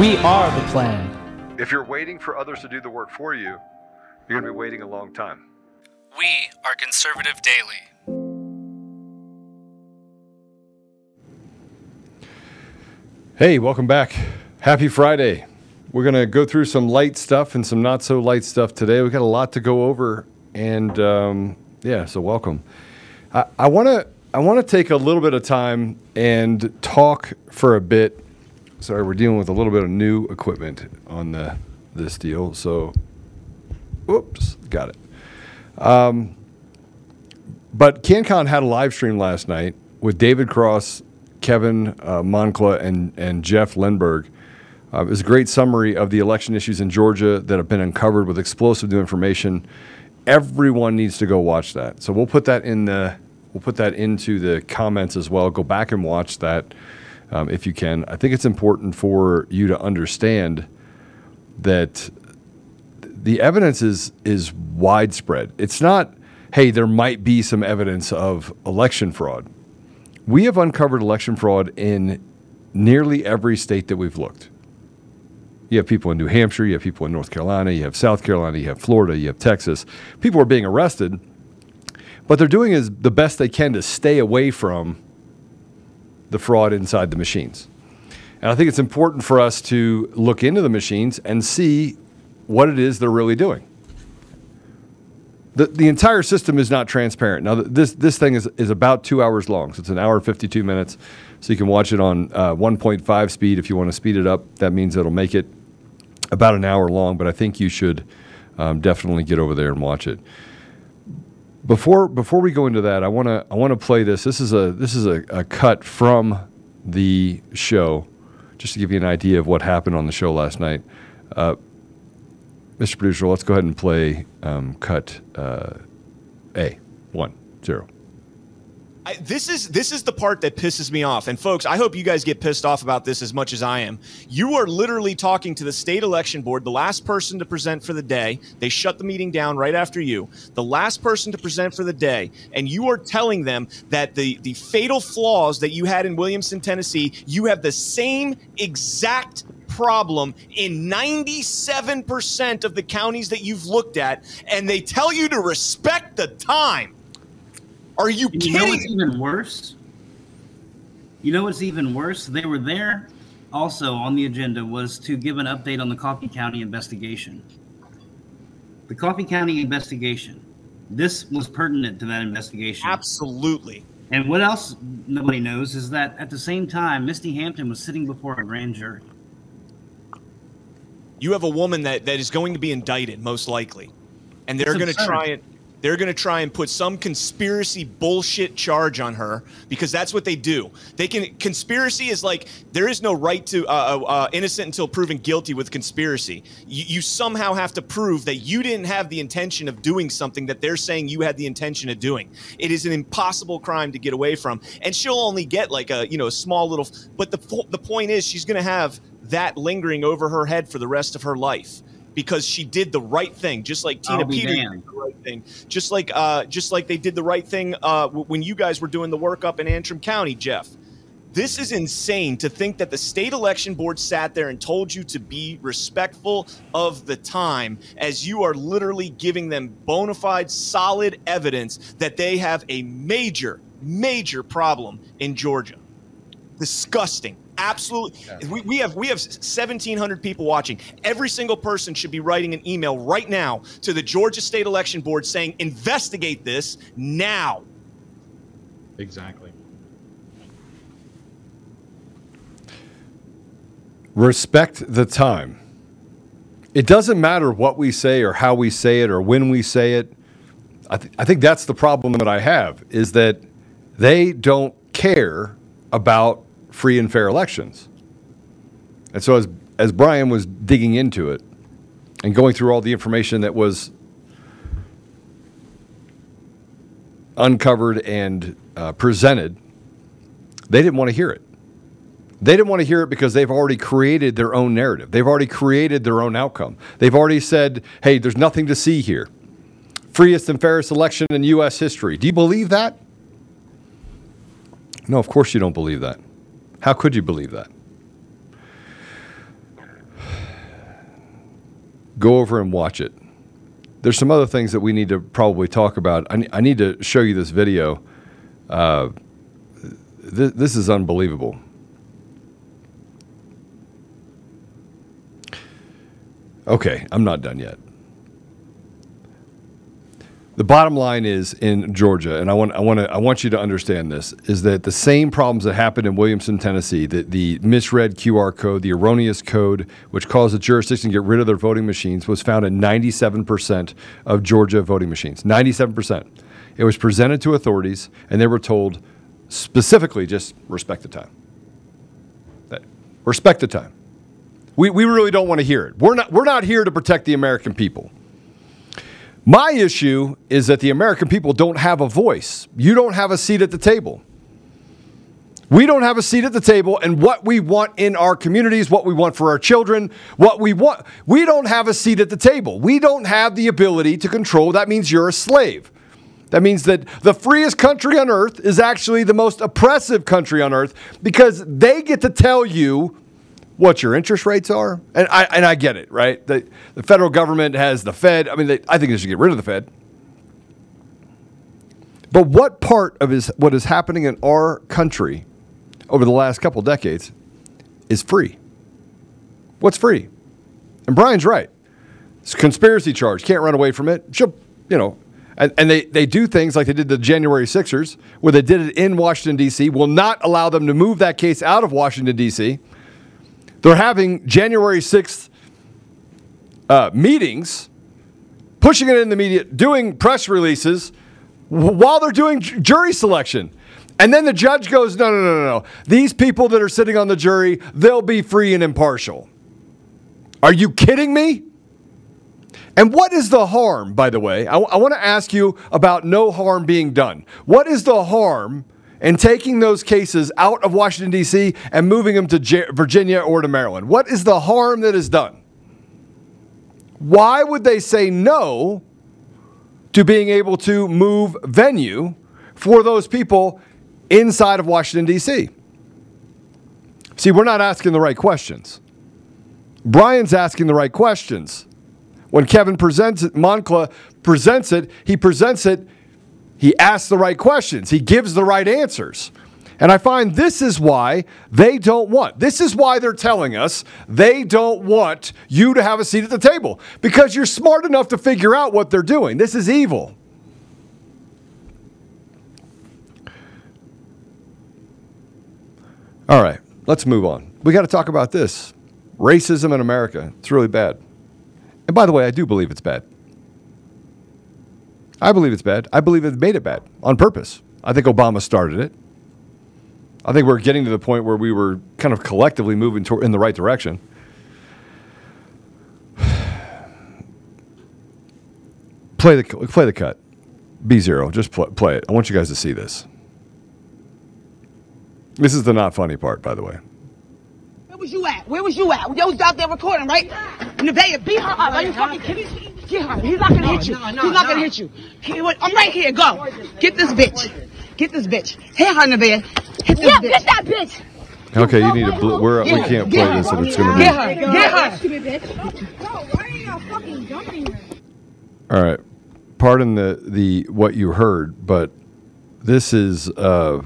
We are the plan. If you're waiting for others to do the work for you, you're going to be waiting a long time. We are Conservative Daily. Hey, welcome back. Happy Friday. We're going to go through some light stuff and some not so light stuff today. We've got a lot to go over. And um, yeah, so welcome. I want to I want to take a little bit of time and talk for a bit. Sorry, we're dealing with a little bit of new equipment on the this deal. So, oops, got it. Um, but CannCon had a live stream last night with David Cross, Kevin uh, Moncla, and and Jeff Lenberg. Uh, it was a great summary of the election issues in Georgia that have been uncovered with explosive new information. Everyone needs to go watch that. So we'll put that in the we'll put that into the comments as well. Go back and watch that um, if you can. I think it's important for you to understand that the evidence is is widespread. It's not, hey, there might be some evidence of election fraud. We have uncovered election fraud in nearly every state that we've looked. You have people in New Hampshire, you have people in North Carolina, you have South Carolina, you have Florida, you have Texas. People are being arrested what they're doing is the best they can to stay away from the fraud inside the machines. And I think it's important for us to look into the machines and see what it is they're really doing. The, the entire system is not transparent. Now, this, this thing is, is about two hours long, so it's an hour and 52 minutes. So you can watch it on uh, 1.5 speed if you want to speed it up. That means it'll make it about an hour long, but I think you should um, definitely get over there and watch it. Before before we go into that, I want to I want to play this. This is a this is a, a cut from the show, just to give you an idea of what happened on the show last night. Uh, Mr. Producer, let's go ahead and play um, cut uh, A one zero. I, this is this is the part that pisses me off. And folks, I hope you guys get pissed off about this as much as I am. You are literally talking to the state election board, the last person to present for the day. They shut the meeting down right after you. The last person to present for the day, and you are telling them that the the fatal flaws that you had in Williamson, Tennessee, you have the same exact problem in 97% of the counties that you've looked at, and they tell you to respect the time. Are you and kidding? You know what's even worse? You know what's even worse? They were there also on the agenda was to give an update on the Coffee County investigation. The Coffee County investigation. This was pertinent to that investigation. Absolutely. And what else nobody knows is that at the same time, Misty Hampton was sitting before a grand jury. You have a woman that, that is going to be indicted, most likely. And they're going to try and they're going to try and put some conspiracy bullshit charge on her because that's what they do. They can conspiracy is like there is no right to uh, uh, uh, innocent until proven guilty with conspiracy. You, you somehow have to prove that you didn't have the intention of doing something that they're saying you had the intention of doing. It is an impossible crime to get away from, and she'll only get like a you know a small little. But the the point is she's going to have that lingering over her head for the rest of her life because she did the right thing, just like Tina Peters did the right thing, just like uh, just like they did the right thing uh, when you guys were doing the work up in Antrim County, Jeff. This is insane to think that the state election board sat there and told you to be respectful of the time as you are literally giving them bona fide, solid evidence that they have a major, major problem in Georgia. Disgusting. Absolutely. We, we have we have 1,700 people watching. Every single person should be writing an email right now to the Georgia State Election Board saying, "Investigate this now." Exactly. Respect the time. It doesn't matter what we say or how we say it or when we say it. I, th- I think that's the problem that I have is that they don't care about free and fair elections. And so as as Brian was digging into it and going through all the information that was uncovered and uh, presented, they didn't want to hear it. They didn't want to hear it because they've already created their own narrative. They've already created their own outcome. They've already said, hey, there's nothing to see here. Freest and fairest election in U.S. history. Do you believe that? No, of course you don't believe that. How could you believe that? Go over and watch it. There's some other things that we need to probably talk about. I, I need to show you this video. Uh, th- this is unbelievable. Okay, I'm not done yet. The bottom line is in Georgia, and I want I want to I want you to understand this is that the same problems that happened in Williamson, Tennessee, the, the misread QR code, the erroneous code, which caused the jurisdiction to get rid of their voting machines, was found in 97% of Georgia voting machines. 97%. It was presented to authorities, and they were told specifically just respect the time. That, respect the time. We, we really don't want to hear it. We're not, we're not here to protect the American people. My issue is that the American people don't have a voice. You don't have a seat at the table. We don't have a seat at the table, and what we want in our communities, what we want for our children, what we want, we don't have a seat at the table. We don't have the ability to control. That means you're a slave. That means that the freest country on earth is actually the most oppressive country on earth because they get to tell you what your interest rates are. And I, and I get it, right? The, the federal government has the Fed. I mean, they, I think they should get rid of the Fed. But what part of is, what is happening in our country over the last couple decades is free? What's free? And Brian's right. It's a conspiracy charge. Can't run away from it. She'll, you know, and, and they, they do things like they did the January Sixers, where they did it in Washington, D.C., will not allow them to move that case out of Washington, D.C. They're having January 6th uh, meetings, pushing it in the media, doing press releases while they're doing j- jury selection. And then the judge goes, no, no, no, no, no. These people that are sitting on the jury, they'll be free and impartial. Are you kidding me? And what is the harm, by the way? I, want to ask you about no harm being done. What is the harm in taking those cases out of Washington, D.C. and moving them to J- Virginia or to Maryland? What is the harm that is done? Why would they say no to being able to move venue for those people inside of Washington, D.C.? See, we're not asking the right questions. Brian's asking the right questions. When Kevin presents it, Moncla presents it, he presents it, he asks the right questions, he gives the right answers. And I find this is why they don't want, this is why they're telling us they don't want you to have a seat at the table because you're smart enough to figure out what they're doing. This is evil. All right, let's move on. We got to talk about this racism in America. It's really bad. And by the way, I do believe it's bad. I believe it's bad. I believe it made it bad on purpose. I think Obama started it. I think we're getting to the point where we were kind of collectively moving toward, in the right direction. play the play the cut. B zero. Just play, play it. I want you guys to see this. This is the not funny part, by the way. Where was you at? Where was you at? Yo was out there recording, right? Nevaeh, beat. Are you fucking kidding me? Get her. He's not gonna hit you. no, no, He's not no. gonna hit you. He- what- I'm right here. Go. Get this bitch. Get this bitch. Hit her, Nevaeh. Hit this Yeah, bitch. get that bitch. Okay, you need to. Bl- we're, we can't play this, and it's going to Get be. her. Get her. Stupid. Bro, why are y'all fucking jumping her? All right. Pardon the the what you heard, but this is uh,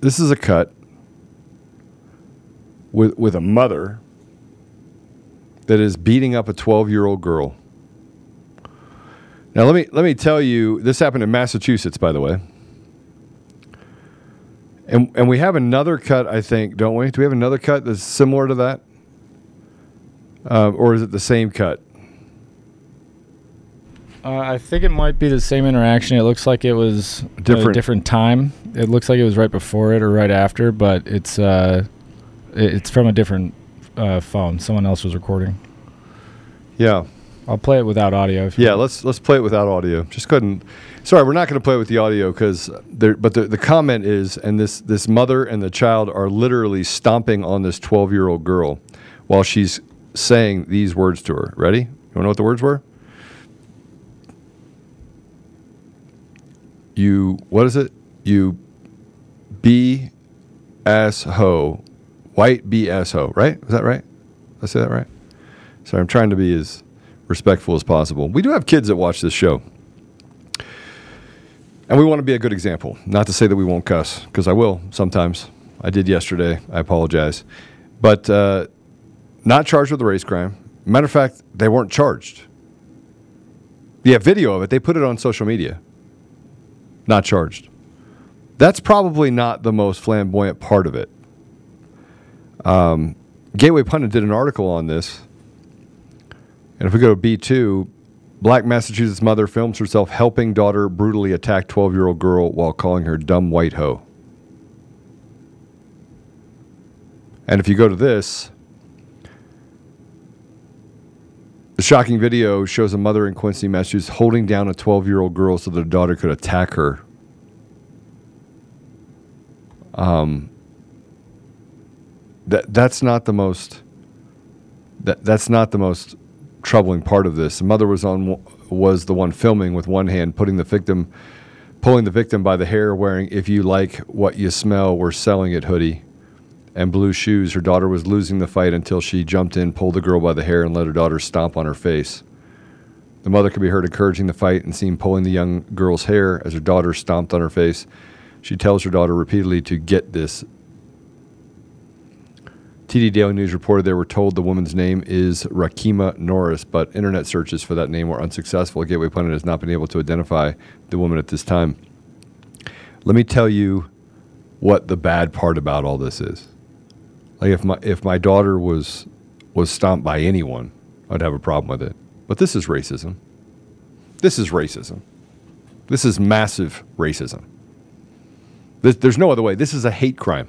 this is a cut with with a mother that is beating up a 12 year old girl. Now let me let me tell you, this happened in Massachusetts, by the way. And and we have another cut, I think, don't we? Do we have another cut that's similar to that, uh, or is it the same cut? Uh, I think it might be the same interaction. It looks like it was a Different. different time. It looks like it was right before it or right after, but it's uh, it's from a different uh, phone. Someone else was recording. Yeah. I'll play it without audio. if you Yeah, let's let's play it without audio. Just go ahead and sorry, we're not going to play it with the audio because there. But the, the comment is, and this this mother and the child are literally stomping on this twelve year old girl while she's saying these words to her. Ready? You want to know what the words were? You what is it? You B S ho, white B S ho. Right? Is that right? Did I say that right? Sorry, I'm trying to be as respectful as possible. We do have kids that watch this show. And we want to be a good example. Not to say that we won't cuss, because I will sometimes. I did yesterday. I apologize. But uh, not charged with a race crime. Matter of fact, they weren't charged. Yeah, video of it. They put it on social media. Not charged. That's probably not the most flamboyant part of it. Um, Gateway Pundit did an article on this. And if we go to B2, Black Massachusetts mother films herself helping daughter brutally attack 12 year old girl while calling her dumb white hoe. And if you go to this, the shocking video shows a mother in Quincy, Massachusetts holding down a 12 year old girl so that her daughter could attack her. Um, that, that's not the most that, that's not the most troubling part of this. The mother was on was the one filming with one hand, putting the victim, pulling the victim by the hair, wearing "If you like what you smell, we're selling it" hoodie, and blue shoes. Her daughter was losing the fight until she jumped in, pulled the girl by the hair, and let her daughter stomp on her face. The mother could be heard encouraging the fight and seen pulling the young girl's hair as her daughter stomped on her face. She tells her daughter repeatedly to get this TD Daily News reported they were told the woman's name is Rakima Norris, but internet searches for that name were unsuccessful. Gateway Pundit has not been able to identify the woman at this time. Let me tell you what the bad part about all this is. Like if my if my daughter was was stomped by anyone, I'd have a problem with it. But this is racism. This is racism. This is massive racism. There's no other way. This is a hate crime.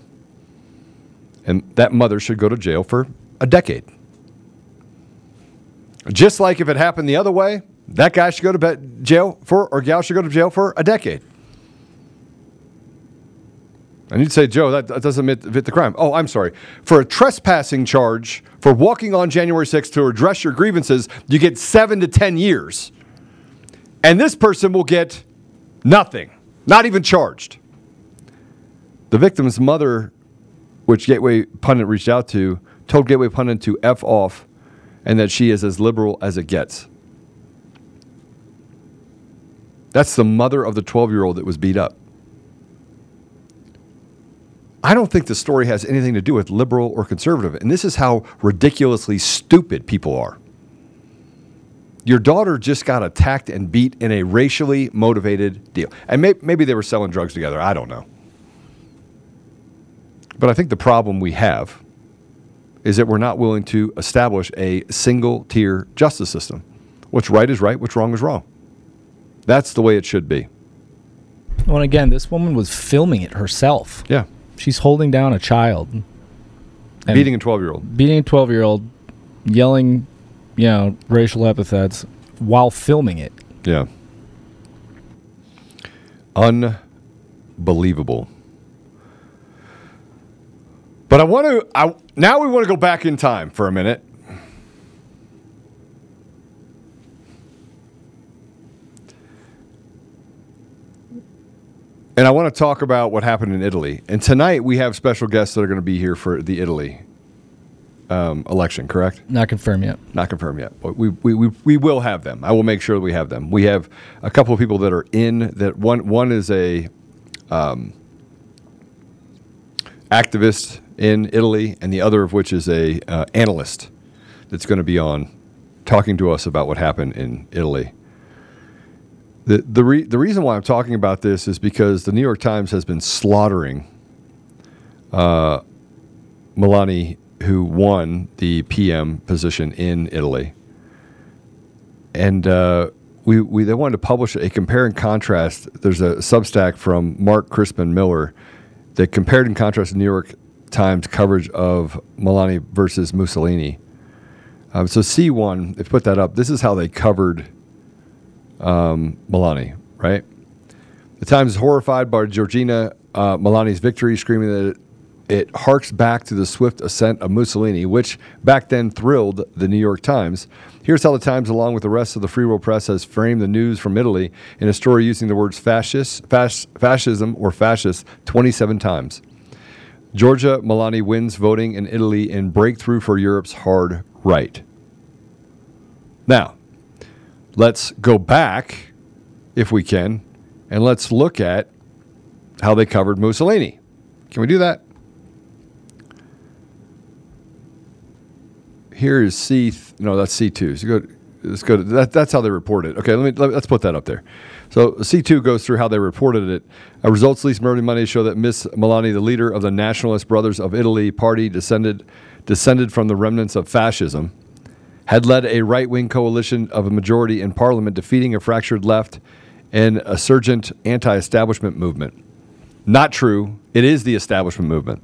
And that mother should go to jail for a decade. Just like if it happened the other way, that guy should go to jail for, or gal should go to jail for a decade. And you'd say, Joe, that, that doesn't fit, fit the crime. Oh, I'm sorry. For a trespassing charge for walking on January 6th to address your grievances, you get seven to 10 years. And this person will get nothing, not even charged. The victim's mother which Gateway Pundit reached out to, told Gateway Pundit to F off and that she is as liberal as it gets. That's the mother of the 12 year old that was beat up. I don't think the story has anything to do with liberal or conservative. And this is how ridiculously stupid people are. Your daughter just got attacked and beat in a racially motivated deal. And may- maybe they were selling drugs together. I don't know. But I think the problem we have is that we're not willing to establish a single tier justice system. What's right is right, what's wrong is wrong. That's the way it should be. Well, and again, this woman was filming it herself. Yeah. She's holding down a child. Beating a 12 year old. Beating a 12 year old, yelling, you know, racial epithets while filming it. Yeah. Unbelievable. But I want to. I now we want to go back in time for a minute. And I want to talk about what happened in Italy. And tonight we have special guests that are going to be here for the Italy um, election, correct? Not confirmed yet. Not confirmed yet, but we, we, we, we will have them. I will make sure that we have them. We have a couple of people that are in that one one is a um, activist in Italy, and the other of which is a uh, analyst that's going to be on talking to us about what happened in Italy. The, the, re- the reason why I'm talking about this is because the New York Times has been slaughtering uh, Meloni, who won the PM position in Italy. And uh, we, we they wanted to publish a compare and contrast. There's a Substack from Mark Crispin Miller that compared and contrasted New York Times coverage of Meloni versus Mussolini. Um, so C1, if put that up, this is how they covered um, Meloni, right? The Times is horrified by Georgina uh, Meloni's victory, screaming that it, it harks back to the swift ascent of Mussolini, which back then thrilled the New York Times. Here's how the Times, along with the rest of the free world press, has framed the news from Italy in a story using the words fascist, fas- fascism or fascist 27 times. Giorgia Meloni wins voting in Italy in breakthrough for Europe's hard right. Now, let's go back, if we can, and let's look at how they covered Mussolini. Can we do that? Here is C. Th- no, that's C two. So go. Let's go. To, that, that's how they reported. it. Okay, let me let, us put that up there. So C two goes through how they reported it. Uh, results least early Monday show that Miss Meloni, the leader of the Nationalist Brothers of Italy party, descended descended from the remnants of fascism, had led a right wing coalition of a majority in parliament, defeating a fractured left and a surgent anti establishment movement. Not true. It is the establishment movement.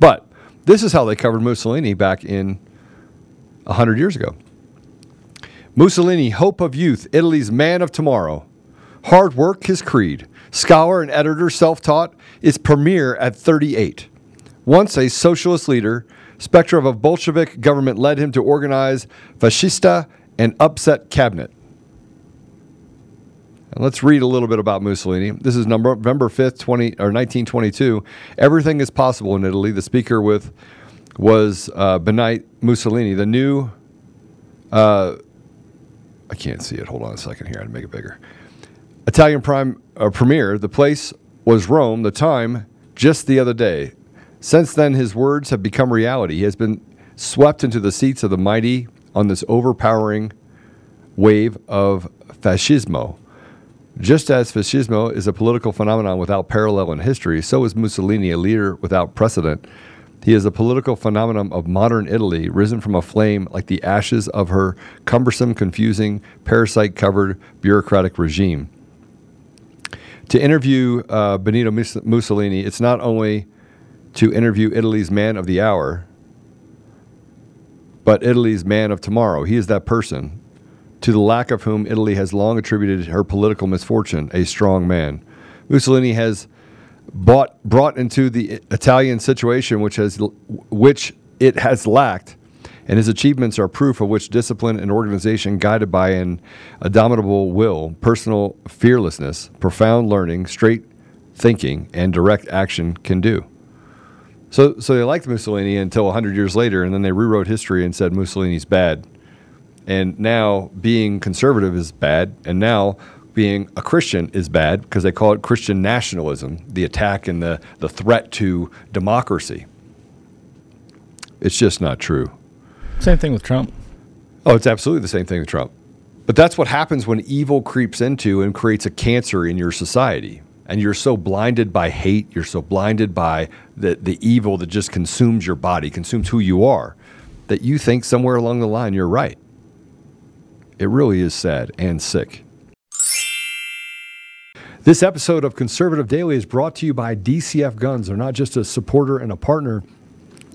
But this is how they covered Mussolini back in 100 years ago. Mussolini, hope of youth, Italy's man of tomorrow. Hard work, his creed. Scholar and editor, self taught, is premier at 38. Once a socialist leader, specter of a Bolshevik government led him to organize fascista and upset cabinet. And let's read a little bit about Mussolini. This is November 5th, 20, or 1922. Everything is possible in Italy. The speaker with was uh, Mussolini, the new. Uh, I can't see it. Hold on a second here. I'd make it bigger. Italian prime uh, premier. The place was Rome. The time just the other day. Since then, his words have become reality. He has been swept into the seats of the mighty on this overpowering wave of fascismo. Just as fascismo is a political phenomenon without parallel in history, so is Mussolini a leader without precedent. He is a political phenomenon of modern Italy, risen from a flame like the ashes of her cumbersome, confusing, parasite covered bureaucratic regime. To interview uh, Benito Mussolini, it's not only to interview Italy's man of the hour, but Italy's man of tomorrow. He is that person, to the lack of whom Italy has long attributed her political misfortune, a strong man. Mussolini has bought, brought into the Italian situation, which has which it has lacked, and his achievements are proof of which discipline and organization, guided by an indomitable will, personal fearlessness, profound learning, straight thinking, and direct action can do. So, so they liked Mussolini until 100 years later, and then they rewrote history and said Mussolini's bad. And now being conservative is bad, and now being a Christian is bad because they call it Christian nationalism, the attack and the, the threat to democracy. It's just not true. Same thing with Trump. Oh, it's absolutely the same thing with Trump. But that's what happens when evil creeps into and creates a cancer in your society and you're so blinded by hate, you're so blinded by the, the evil that just consumes your body, consumes who you are, that you think somewhere along the line you're right. It really is sad and sick. This episode of Conservative Daily is brought to you by DCF Guns. They're not just a supporter and a partner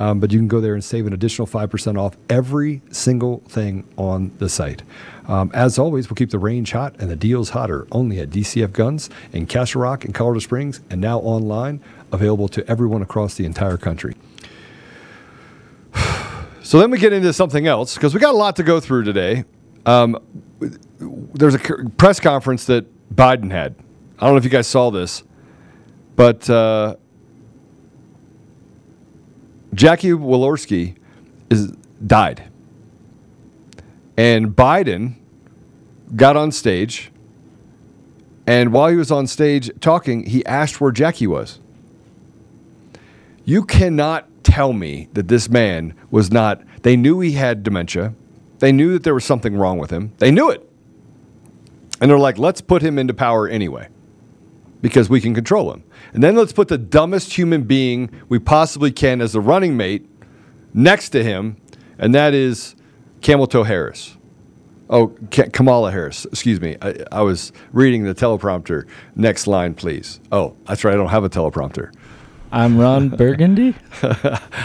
Um, but you can go there and save an additional 5% off every single thing on the site. Um, as always, we'll keep the range hot and the deals hotter only at DCF Guns in Castle Rock and Colorado Springs and now online, available to everyone across the entire country. So then we get into something else because we got a lot to go through today. Um, there's a press conference that Biden had. I don't know if you guys saw this, but uh, Jackie Walorski is died, and Biden got on stage, and while he was on stage talking, he asked where Jackie was. You cannot tell me that this man was not, they knew he had dementia. They knew that there was something wrong with him. They knew it. And they're like, let's put him into power anyway because we can control him. And then let's put the dumbest human being we possibly can as a running mate next to him, and that is Camel Toe Harris. Oh, Ka- Kamala Harris. Excuse me. I, I was reading the teleprompter. Next line, please. Oh, that's right. I don't have a teleprompter. I'm Ron Burgundy.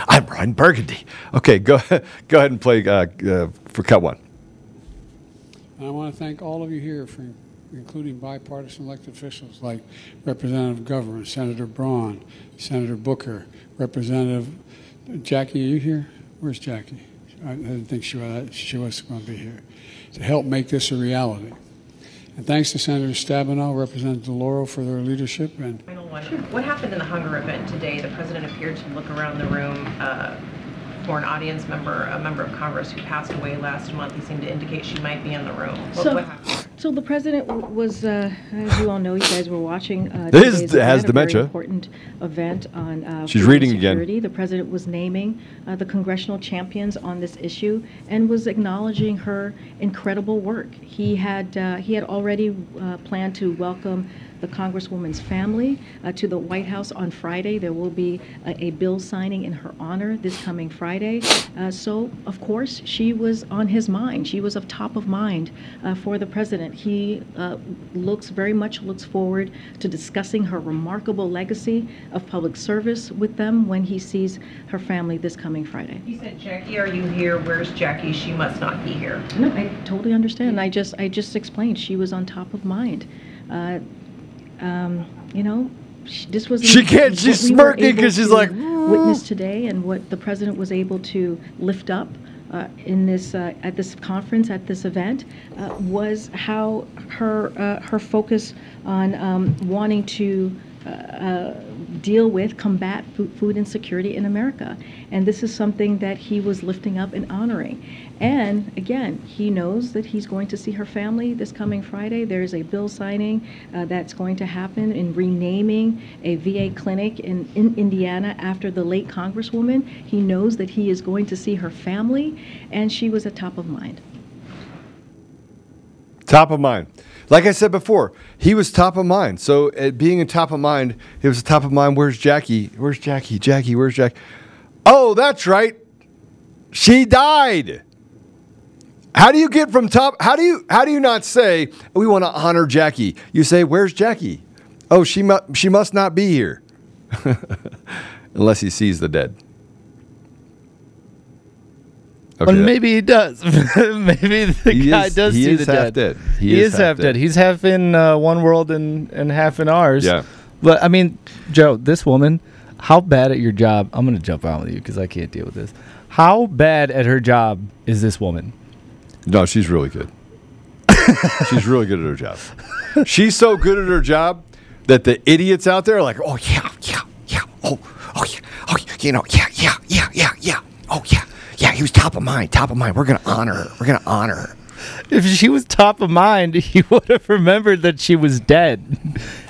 I'm Ron Burgundy. Okay, go go ahead and play uh, uh, for cut one. I want to thank all of you here for including bipartisan elected officials like Representative Governor, Senator Braun, Senator Booker, Representative Jackie. Are you here? Where's Jackie? I didn't think she was, she was going to be here to help make this a reality. And thanks to Senator Stabenow, Representative DeLauro for their leadership and Final one. What happened in the hunger event today? The president appeared to look around the room uh, for an audience member, a member of Congress who passed away last month. He seemed to indicate she might be in the room. What, So- what? So the president w- was, uh, as you all know, you guys were watching. Uh, It is- today's it has event, a very dementia. important event on. Uh, She's food reading again. The president was naming uh, the congressional champions on this issue and was acknowledging her incredible work. He had uh, he had already uh, planned to welcome the Congresswoman's family uh, to the White House on Friday. There will be a, a bill signing in her honor this coming Friday. Uh, so, of course, she was on his mind. She was of top of mind uh, for the president. He uh, looks very much looks forward to discussing her remarkable legacy of public service with them when he sees her family this coming Friday. He said, Jackie, are you here? Where's Jackie? She must not be here. No, I totally understand. I just, I just explained she was on top of mind. Uh, um, you know, sh- this was She can't- she's we smirking 'cause able she's like, witness today, and what the president was able to lift up. Uh, in this uh, at this conference at this event uh, was how her uh, her focus on um, wanting to uh, uh, deal with combat food, food insecurity in America, and this is something that he was lifting up and honoring. And again, he knows that he's going to see her family this coming Friday. There's a bill signing uh, that's going to happen in renaming a VA clinic in, in Indiana after the late Congresswoman. He knows that he is going to see her family, and she was at top of mind. Top of mind. Like I said before, he was top of mind. So, at being a top of mind, he was top of mind. Where's Jackie? Where's Jackie? Jackie, where's Jackie? Oh, that's right. She died. How do you get from top? How do you how do you not say we want to honor Jackie? You say, "Where's Jackie?" Oh, she mu- she must not be here, unless he sees the dead. Well, maybe he does. maybe the He guy is- does he see is the half dead. dead. He He, is is, half half dead. dead. He's half in uh, one world and, and half in ours. Yeah. But I mean, Joe, this woman, how bad at your job? I'm gonna jump out with you because I can't deal with this. How bad at her job is this woman? No, she's really good. she's really good at her job. She's so good at her job that the idiots out there are like, oh yeah, yeah, yeah, oh, oh yeah, oh you know, yeah, yeah, yeah, yeah, yeah, oh yeah, yeah, he was top of mind, top of mind. We're gonna honor her. We're gonna honor her. If she was top of mind, he would have remembered that she was dead.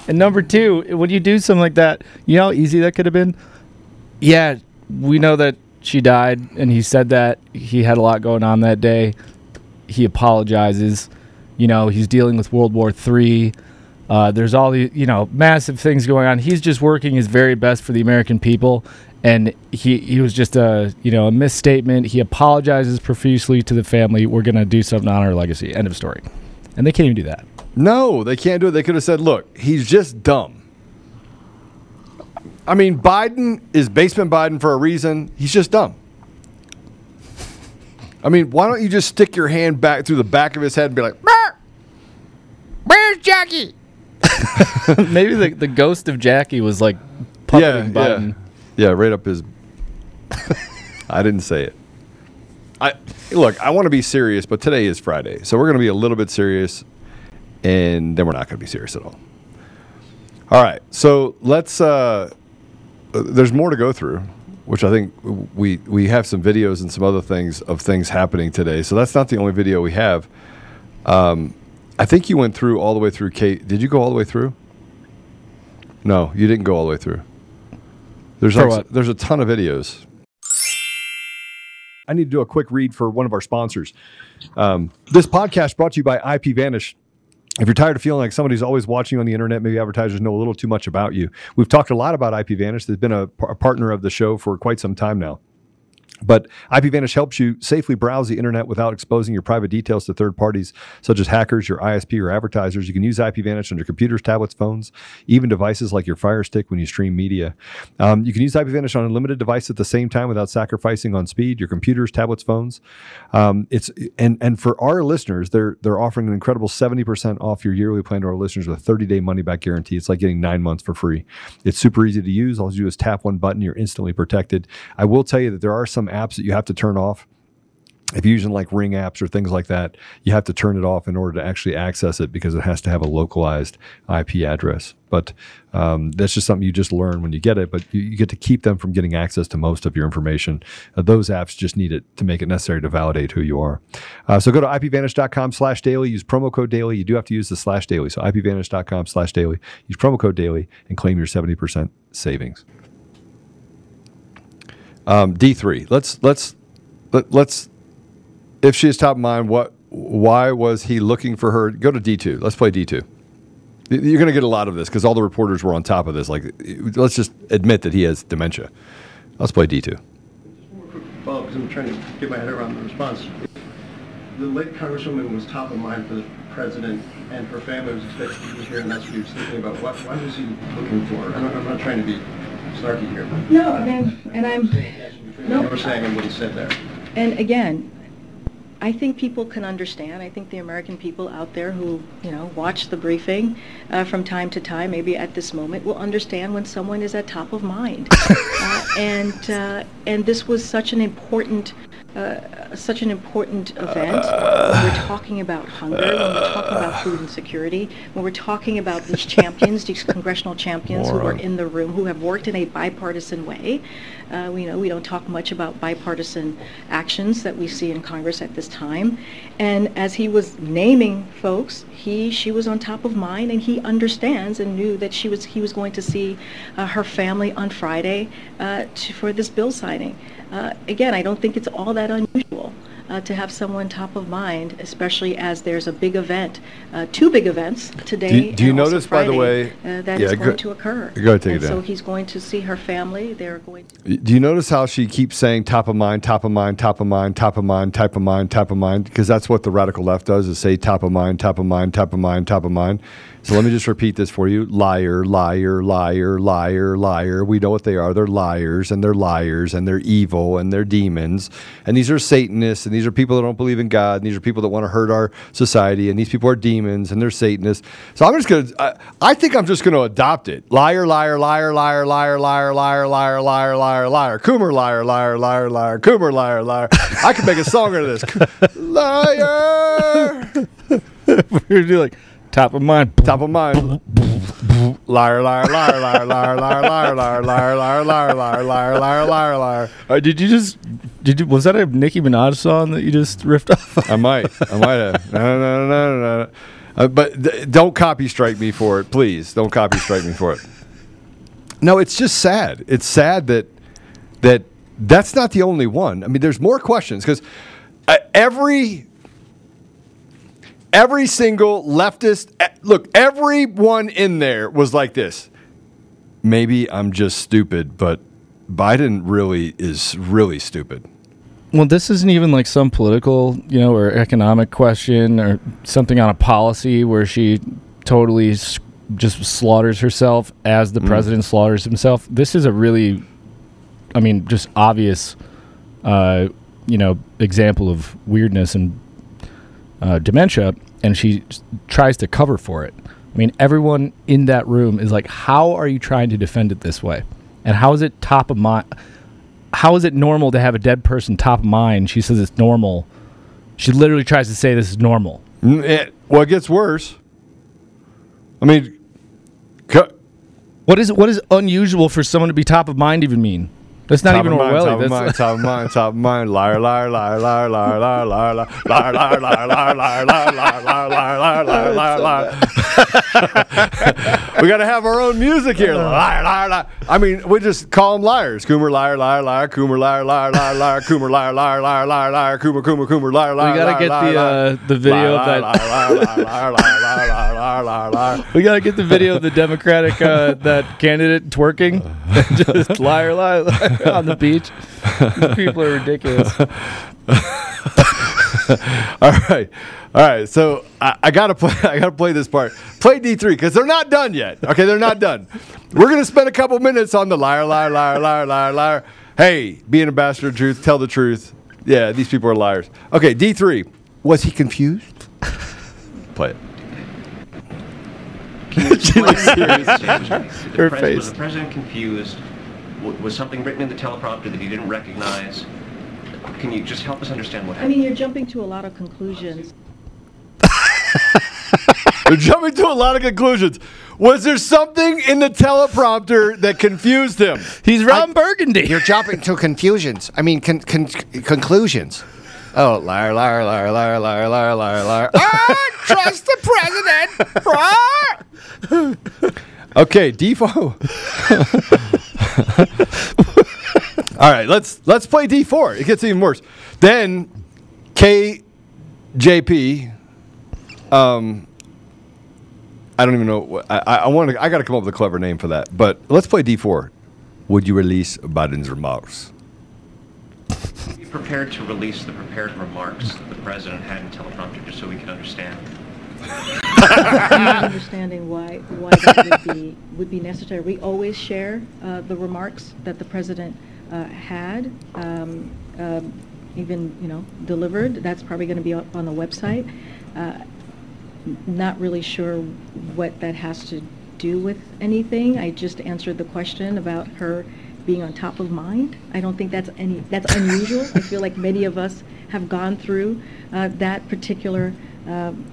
And number two, when you do something like that, you know how easy that could have been? Yeah, we know that she died, and he said that he had a lot going on that day. He apologizes. You know, he's dealing with World War III. Uh, there's all the you know massive things going on. He's just working his very best for the American people, and he he was just a you know a misstatement. He apologizes profusely to the family. We're gonna do something on our legacy. End of story. And they can't even do that. No, they can't do it. They could have said, look, he's just dumb. I mean, Biden is basement Biden for a reason. He's just dumb. I mean, why don't you just stick your hand back through the back of his head and be like, "Brr! Where's Jackie? Maybe the, the ghost of Jackie was like puppeting Biden. Yeah, right up his. I didn't say it. I look. I want to be serious, but today is Friday, so we're going to be a little bit serious, and then we're not going to be serious at all. All right, so let's. Uh, uh, there's more to go through, which I think we we have some videos and some other things of things happening today. So that's not the only video we have. Um, I think you went through all the way through Kate. Did you go all the way through? No, you didn't go all the way through. There's what? there's a ton of videos. I need to do a quick read for one of our sponsors. Um, this podcast brought to you by IPVanish. If you're tired of feeling like somebody's always watching you on the internet, maybe advertisers know a little too much about you. We've talked a lot about IPVanish. They've been a partner of the show for quite some time now. But IPVanish helps you safely browse the internet without exposing your private details to third parties, such as hackers, your ISP, or advertisers. You can use IPVanish on your computers, tablets, phones, even devices like your Fire Stick when you stream media. Um, you can use IPVanish on a limited device at the same time without sacrificing on speed. Your computers, tablets, phones. Um, it's and and for our listeners, they're they're offering an incredible seventy percent off your yearly plan to our listeners with a thirty day money back guarantee. It's like getting nine months for free. It's super easy to use. All you do is tap one button. You're instantly protected. I will tell you that there are some apps that you have to turn off. If you're using like Ring apps or things like that, you have to turn it off in order to actually access it because it has to have a localized IP address. But um, that's just something you just learn when you get it. But you, you get to keep them from getting access to most of your information. Uh, those apps just need it to make it necessary to validate who you are. Uh, so go to ipvanish.com slash daily. Use promo code daily. You do have to use the slash daily. So ipvanish.com slash daily. Use promo code daily and claim your 70% savings. Um, D3. Let's let's let, let's if she is top of mind, what why was he looking for her? Go to D2. Let's play D2. You're going to get a lot of this because all the reporters were on top of this. Like, let's just admit that he has dementia. Let's play D2. Well, because I'm trying to get my head around the response. The late Congresswoman was top of mind for the president, and her family was expected to be here, and that's what he was thinking about. What, why was he looking for? I'm not, I'm not trying to be snarky here. No, I mean, and I'm, No. You were saying what he said there. And again, I think people can understand. I think the American people out there who, you know, watch the briefing uh, from time to time, maybe at this moment, will understand when someone is at top of mind. uh, and uh, and this was such an important. Uh, such an important event when we're talking about hunger, when we're talking about food insecurity, when we're talking about these champions, these congressional champions who are in the room, who have worked in a bipartisan way. Uh, we know we don't talk much about bipartisan actions that we see in Congress at this time. And as he was naming folks, he she was on top of mind, and he understands and knew that she was he was going to see uh, her family on Friday uh, to, for this bill signing. Uh, again, I don't think it's all that unusual. Uh, to have someone top of mind, especially as there's a big event, uh, two big events today. Do you- do you and notice, by the way- uh, that Yeah, is go- going to occur? go ahead, take it and so he's going to see her family. They're going to. Do you notice how she keeps saying top of mind, top of mind, top of mind, top of mind, top of mind, top of mind? Because that's what the radical left does is say top of mind, top of mind, top of mind, top of mind. So let me just repeat this for you. Liar, liar, liar, liar, liar. We know what they are. They're liars and they're liars and they're evil and they're demons. And these are Satanists and these are people that don't believe in God and these are people that want to hurt our society and these people are demons and they're Satanists. So I'm just going to, I, I think I'm just going to adopt it. Liar, liar, liar, liar, liar, liar, liar, liar, liar, liar, liar. Coomer, liar, liar, liar, liar. Coomer, liar, liar. I could make a song out of this. Liar. We're like top of mind. Top of mind. Liar, liar, liar, liar, liar, liar, liar, liar, liar, liar, liar, liar, liar, liar, liar, liar. Uh, did you just? Did you? Was that a Nicki Minaj song that you just riffed off? I might. I might have. No, no, no, no, no. no. Uh, but th- don't copy strike me for it, please. Don't copy strike me for it. No, it's just sad. It's sad that that that's not the only one. I mean, there's more questions because uh, every every single leftist eh, look, everyone in there was like this. Maybe I'm just stupid, but Biden really is really stupid. Well, this isn't even like some political, you know, or economic question or something on a policy where she totally just slaughters herself as the Mm. president slaughters himself. This is a really, I mean, just obvious, uh, you know, example of weirdness and uh, dementia, and she tries to cover for it. I mean, everyone in that room is like, "How are you trying to defend it this way?" And how is it top of mind? How is it normal to have a dead person top of mind? She says it's normal. She literally tries to say this is normal. It, eh, well, it gets worse. I mean, co- What is what is unusual for someone to be top of mind even mean? That's not top even Orwellian. Top of That's mind, top of mind, top of mind. Liar, liar, liar, liar, liar, liar, liar, liar, liar, liar, liar, liar, liar, liar, liar, liar, liar, liar, liar, liar. We got to have our own music here. Liar, liar, liar. I mean, we just call them liars. Coomer, liar, liar, liar. Coomer, liar, liar, liar, liar. Coomer, liar, liar, liar, liar, liar. Coomer, Coomer, Coomer, liar, liar, we gotta liar, get liar, the liar. uh, the video Liar, of that. We gotta get the video of the Democratic uh, that candidate twerking, just liar, liar, liar on the beach. These people are ridiculous. all right, all right. So I, I, gotta play. I gotta play this part. Play D three because they're not done yet. Okay, they're not done. We're gonna spend a couple minutes on the liar, liar, liar, liar, liar, liar. Hey, be an ambassador of truth. Tell the truth. Yeah, these people are liars. Okay, D three. Was he confused? play it. She looks serious. Her Her face. face. Was the president confused? W- Was something written in the teleprompter that he didn't recognize? Can you just help us understand what happened? I happened? mean, you're jumping to a lot of conclusions. We're jumping to a lot of conclusions. Was there something in the teleprompter that confused him? He's Ron Burgundy. You're jumping to confusions. I mean, con- con- conclusions. Oh, liar, liar, liar, liar, liar, liar, liar, liar. Ah, trust the president. Okay, D4. All right, let's let's play D4. It gets even worse. Then KJP. Um, I don't even know. What, I I, I want to. I got to come up with a clever name for that. But let's play D4. Would you release Biden's remarks? Prepared to release the prepared remarks that the president had in teleprompter just so we can understand. Understanding why, why that would be, would be necessary. We always share uh, the remarks that the president uh, had, um, um, even, you know, delivered. That's probably going to be up on the website. Uh, Not really sure what that has to do with anything. I just answered the question about her being on top of mind. I don't think that's any, that's unusual. I feel like many of us have gone through uh, that particular um,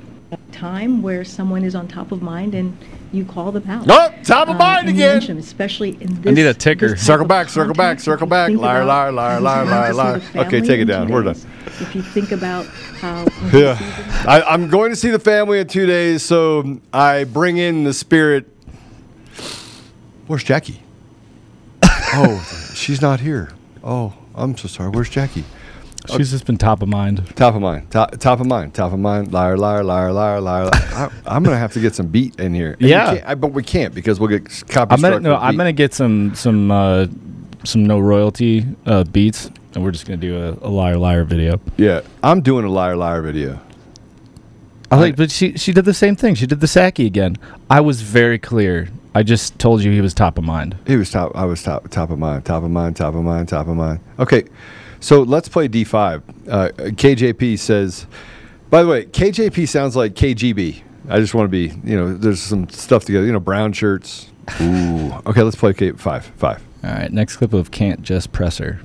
time where someone is on top of mind and you call them out. Oh, top of Uh, mind and again. mention them, Especially in this. I need a ticker. Circle back, circle back, circle back. Liar, liar, liar, liar, liar, liar. Okay, take it down. We're done. If you think about how. Yeah, I, I'm going to see the family in two days, so I bring in the spirit. Where's Jackie? Oh, she's not here. Oh, I'm so sorry. Where's Jackie? She's just been top of mind. Top of mind. Top, top of mind. Top of mind. Liar, liar, liar, liar, liar. I, I'm gonna have to get some beat in here. And Yeah. I, but we can't because we'll get copy I'm gonna no. I'm gonna get some some uh, some no royalty uh, beats, and we're just gonna do a, a liar liar video. Yeah, I'm doing a liar, liar video. I like, but she she did the same thing. She did the Psaki again. I was very clear. I just told you he was top of mind. He was top. I was top. Top of mind. Top of mind. Top of mind. Top of mind. Okay, so let's play D5. Uh, KJP says. By the way, KJP sounds like KGB. I just want to be. You know, there's some stuff together. You know, brown shirts. Ooh. Okay, let's play K five. Five. All right, next clip of can't just press her.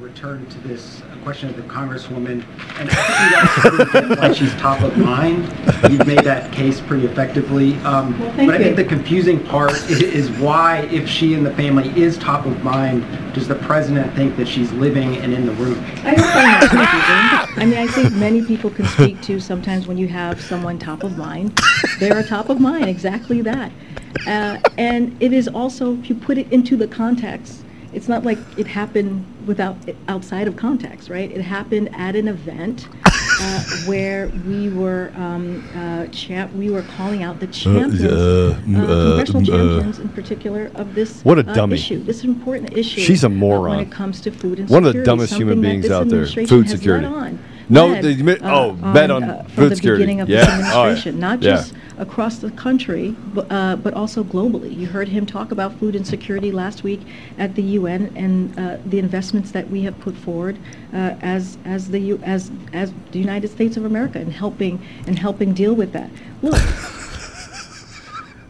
return to this uh, question of the Congresswoman, and I think why she's top of mind. You've made that case pretty effectively. Um, thank but I think you. the confusing part is why, if she and the family is top of mind, does the president think that she's living and in the room? I don't find that confusing. I mean, I think many people can speak to sometimes when you have someone top of mind, they're top of mind, exactly that. Uh, and it is also, if you put it into the context, it's not like it happened without, outside of context, right? It happened at an event uh, where we were, um, uh, champ, we were calling out the champions, uh, uh, uh, congressional uh. champions in particular of this What a uh, dummy. issue, this important issue. She's a uh, when it comes to food and One of the dumbest human beings out there. Food security. on. No, led, they oh, uh, bet on uh, food from the security. beginning of Yeah. this yeah. administration, not Yeah. Across the country, uh, but also globally. You heard him talk about food insecurity last week at the UN and uh, the investments that we have put forward uh, as as the U, as as the United States of America in helping and helping deal with that. Look,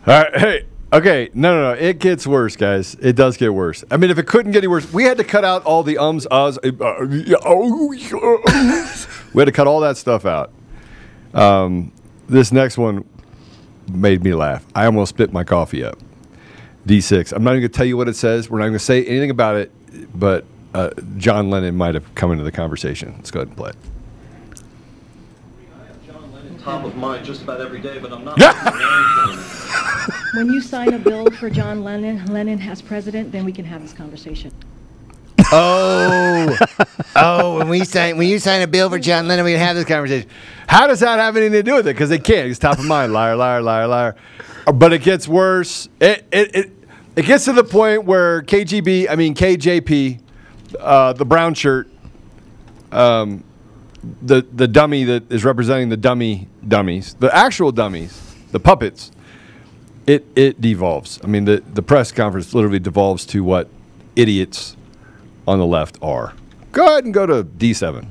All right, hey, okay, no, no, no, it gets worse, guys. It does get worse. I mean, if it couldn't get any worse, we had to cut out all the ums, uhs. uh, yeah, oh, yeah. we had to cut all that stuff out. Um, this next one made me laugh. I almost spit my coffee up. D6. I'm not even going to tell you what it says. We're not going to say anything about it, but uh, John Lennon might have come into the conversation. Let's go ahead and play it. Top of mind just about every day, but I'm not. when you sign a bill for John Lennon, Lennon as president, then we can have this conversation. Oh, oh! When we sign, when you sign a bill for John Lennon, we can have this conversation. How does that have anything to do with it? Because they can't. It's top of mind. Liar, liar, liar, liar. But it gets worse. It it it, it gets to the point where KGB, I mean KJP, uh, the brown shirt, um, the the dummy that is representing the dummy dummies, the actual dummies, the puppets. It it devolves. I mean, the the press conference literally devolves to what idiots on the left are. Go ahead and go to D seven.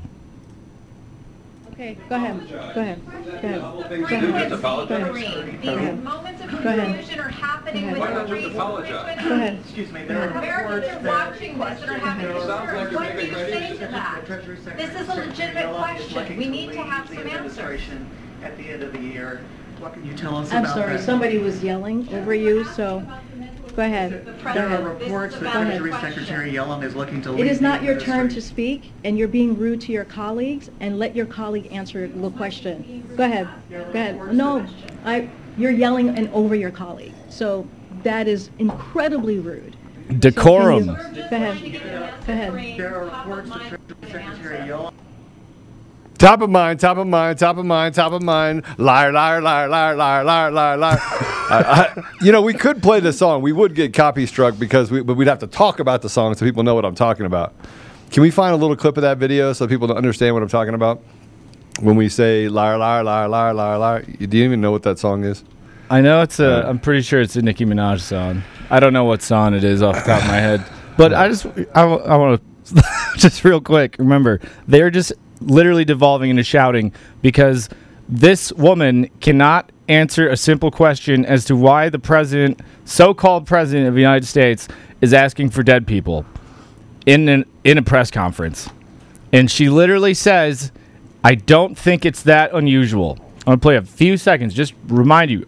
Okay, go ahead. Go ahead. Go ahead. Go ahead. Go ahead. Go ahead. moments of Go ahead. confusion are happening Go with ahead. the race. Go ahead. Excuse me, there are Americans are watching this and are having concerns. What do you say to that? This is a legitimate question. We need to have some answers. At the end of the year, what can you tell us I'm sorry, somebody was yelling over you, so go ahead. There are reports that Treasury Secretary Yellen is looking to leave It is not your turn to speak, and you're being rude to your colleagues, and let your colleague answer the question. Go ahead, go ahead. No, I, you're yelling and over your colleague, so that is incredibly rude. Decorum. you- Go ahead, go ahead. There are reports that Treasury Secretary Yellen Top of mind, top of mind, top of mind, top of mind. Liar, liar, liar, liar, liar, liar, liar, liar. I, I, you know, we could play the song. We would get copy struck because we, but we'd have to talk about the song so people know what I'm talking about. Can we find a little clip of that video so people don't understand what I'm talking about? When we say liar, liar, liar, liar, liar, liar, you do you even know what that song is? I know it's a. I'm pretty sure it's a Nicki Minaj song. I don't know what song it is off the top of my head, but I just I, I, want to just real quick. Remember, they're just literally devolving into shouting because this woman cannot answer a simple question as to why the president, so-called president of the United States, is asking for dead people in an, in a press conference, and she literally says, "I don't think it's that unusual." I'm gonna play a few seconds. Just remind you,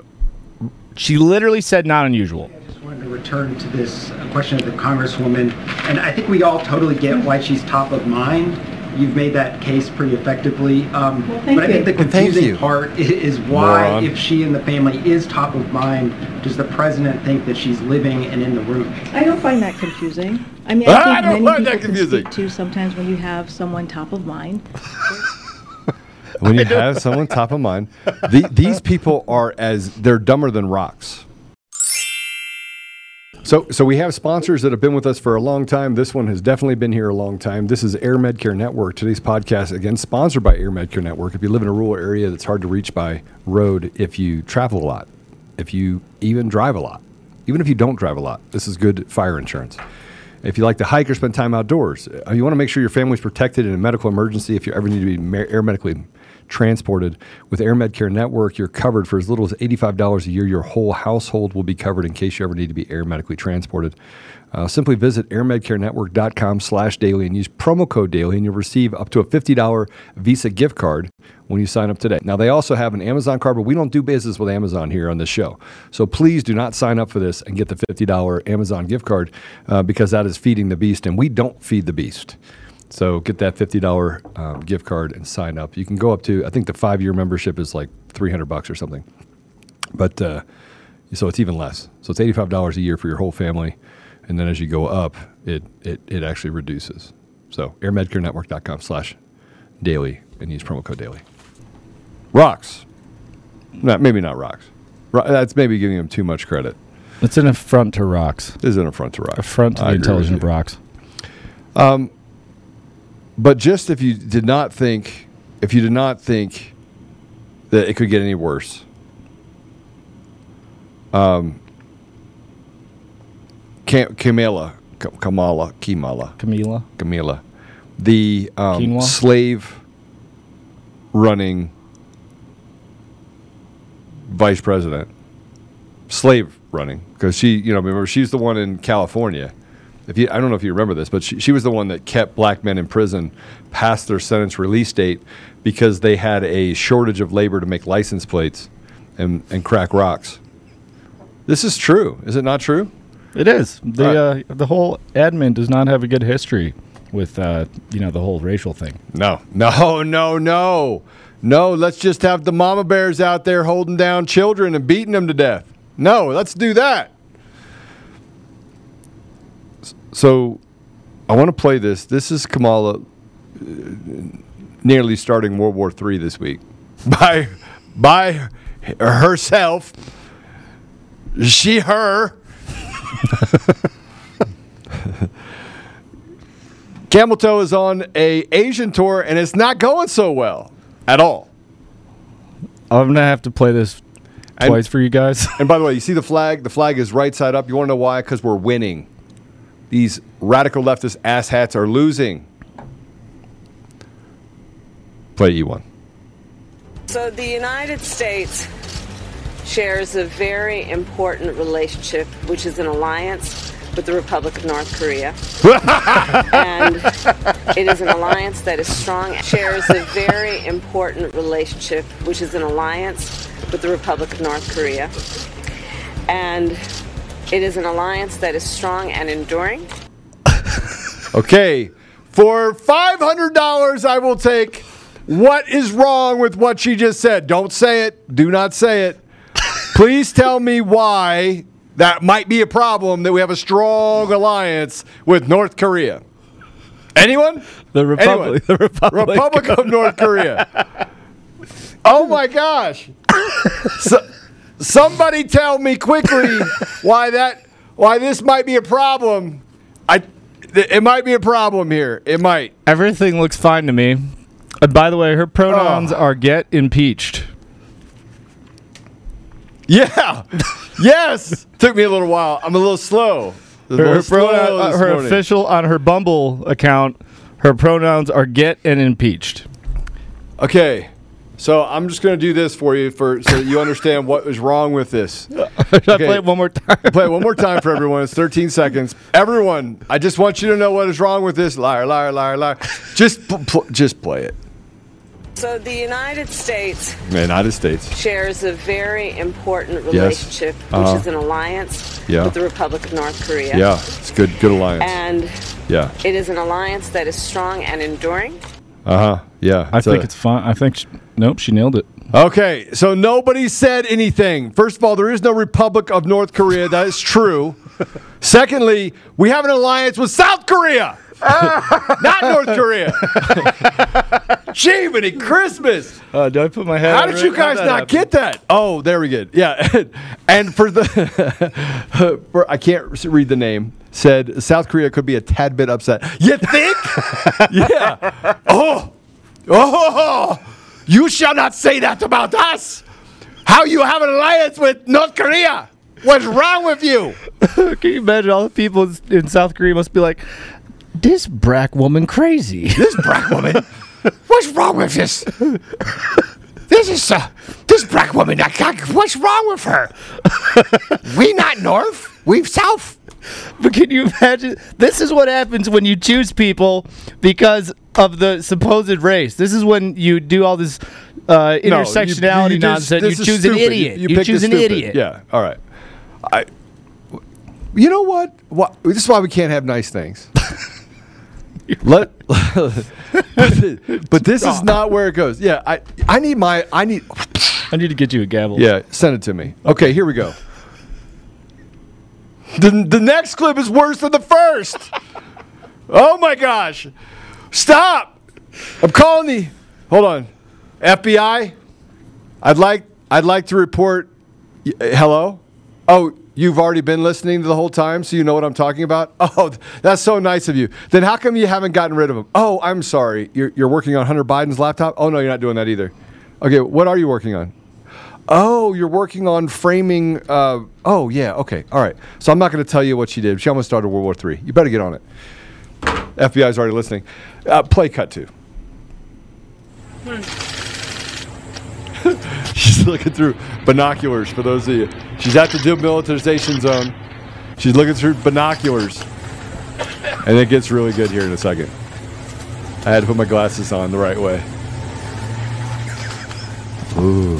she literally said not unusual. just wanted to return to this question of the Congresswoman, and I think we all totally get why she's top of mind. You've made that case pretty effectively. Um, thank but I think you. the confusing you. part is why, Moron. if she and the family is top of mind, does the president think that she's living and in the room? I don't find that confusing. I mean, I I think don't many find people can confusing. speak to sometimes when you have someone top of mind. When you have someone top of mind, the, these people are as they're dumber than rocks. So, so we have sponsors that have been with us for a long time. This one has definitely been here a long time. This is AirMedCare Network. Today's podcast, again, sponsored by AirMedCare Network. If you live in a rural area that's hard to reach by road, if you travel a lot, if you even drive a lot, even if you don't drive a lot, this is good fire insurance. If you like to hike or spend time outdoors, uh, you want to make sure your family's protected in a medical emergency if you ever need to be air medically transported. With AirMedCare Network, you're covered for as little as $85 a year. Your whole household will be covered in case you ever need to be air medically transported. Uh, simply visit airmedcarenetwork.com slash daily and use promo code daily and you'll receive up to a $50 Visa gift card when you sign up today. Now, they also have an Amazon card, but we don't do business with Amazon here on this show. So please do not sign up for this and get the $50 Amazon gift card uh, because that is feeding the beast, and we don't feed the beast. So get that $50 um, gift card and sign up. You can go up to, I think the five year membership is like 300 bucks or something. But uh, so it's even less. So it's $85 a year for your whole family. And then as you go up, it, it, it actually reduces. So airmedcarenetwork.com slash daily and use promo code daily. Rocks. Not, maybe not rocks. Ro- that's maybe giving them too much credit. It's an affront to rocks. It is an affront to rocks. Affront to I the with intelligent rocks. Um, but just if you did not think, if you did not think that it could get any worse, um, Cam- Kamala, Ka- Kamala, Kamala, Camila, Camila, the um, slave running vice president, slave running, because she, you know, remember she's the one in California. If you, I don't know if you remember this, but she, she was the one that kept black men in prison past their sentence release date because they had a shortage of labor to make license plates and, and crack rocks. This is true, is it not true? It is. The uh, the whole admin does not have a good history with uh, you know the whole racial thing. No, no, no, no, no. Let's just have the mama bears out there holding down children and beating them to death. No, let's do that. S- So, I want to play this. This is Kamala uh, nearly starting World War III this week by by herself. She, her. Camel Toe is on a Asian tour and it's not going so well at all. I'm gonna have to play this And- twice for you guys. And by the way, you see the flag? The flag is right side up. You want to know why? Because we're winning. These radical leftist asshats are losing. Play E E1. So the United States shares a very important relationship, which is an alliance with the Republic of North Korea. and it is an alliance that is strong, shares a very important relationship, which is an alliance with the Republic of North Korea. And it is an alliance that is strong and enduring. Okay, for $500, I will take what is wrong with what she just said. Don't say it. Do not say it. Please tell me why that might be a problem that we have a strong alliance with North Korea. Anyone? The Republic. Anyone? The Republic. Republic of North Korea. Oh my gosh. So, somebody tell me quickly why that why this might be a problem. I th- it might be a problem here. It might. Everything looks fine to me. And by the way, her pronouns are get impeached. Yeah. yes. Took me a little while. I'm a little slow. A Her, little her, slow pronoun- uh, her official on her Bumble account, her pronouns are get and impeached. Okay. So I'm just going to do this for you for so that you understand what is wrong with this. Should I play it one more time? play it one more time for everyone. It's 13 seconds. Everyone, I just want you to know what is wrong with this. Liar, liar, liar, liar. Just, pl- pl- just play it. So the United States the United States. shares a very important relationship, which Uh-huh. is an alliance Yeah. with the Republic of North Korea. Yeah, it's good. Good alliance. And yeah. it is an alliance that is strong and enduring. Uh huh. Yeah. I think a- it's fine. I think, sh- nope, she nailed it. Okay, so nobody said anything. First of all, there is no Republic of North Korea. That is true. Secondly, we have an alliance with South Korea, not North Korea. Jiminy Christmas! Uh, do I put my head? How did it? you guys not happen? get that? Oh, there we go. Yeah, and for the, for, I can't read the name. Said South Korea could be a tad bit upset. You think? yeah. Oh, oh, you shall not say that about us. How you have an alliance with North Korea? What's wrong with you? Can you imagine all the people in- South Korea must be like, This brack woman crazy. This black woman. What's wrong with this? This is uh, this black woman. I what's wrong with her? we not north. We south. But can you imagine? This is what happens when you choose people because of the supposed race. This is when you do all this uh, No, you- intersectionality you just- nonsense. You this is choose an idiot. You, choose an stupid. idiot. Yeah. All right. I. You know what? What? This is why we can't have nice things. Let. but this is not where it goes. Yeah. I. I need my. I need. I need to get you a gavel. Yeah. Send it to me. Okay. Here we go. The, the next clip is worse than the first. Oh my gosh. Stop. I'm calling the Hold on. FBI? I'd like I'd like to report hello? Oh, you've already been listening the whole time so you know what I'm talking about? Oh, that's so nice of you. Then how come you haven't gotten rid of him? Oh, I'm sorry. You're you're working on Hunter Biden's laptop? Oh no, you're not doing that either. Okay, what are you working on? Oh, you're working on framing. Uh, oh, yeah. Okay. All right. So I'm not going to tell you what she did. She almost started World War III. You better get on it. FBI's already listening. Uh, play cut two. She's looking through binoculars for those of you. She's at the demilitarization zone. She's looking through binoculars. And it gets really good here in a second. I had to put my glasses on the right way. Ooh.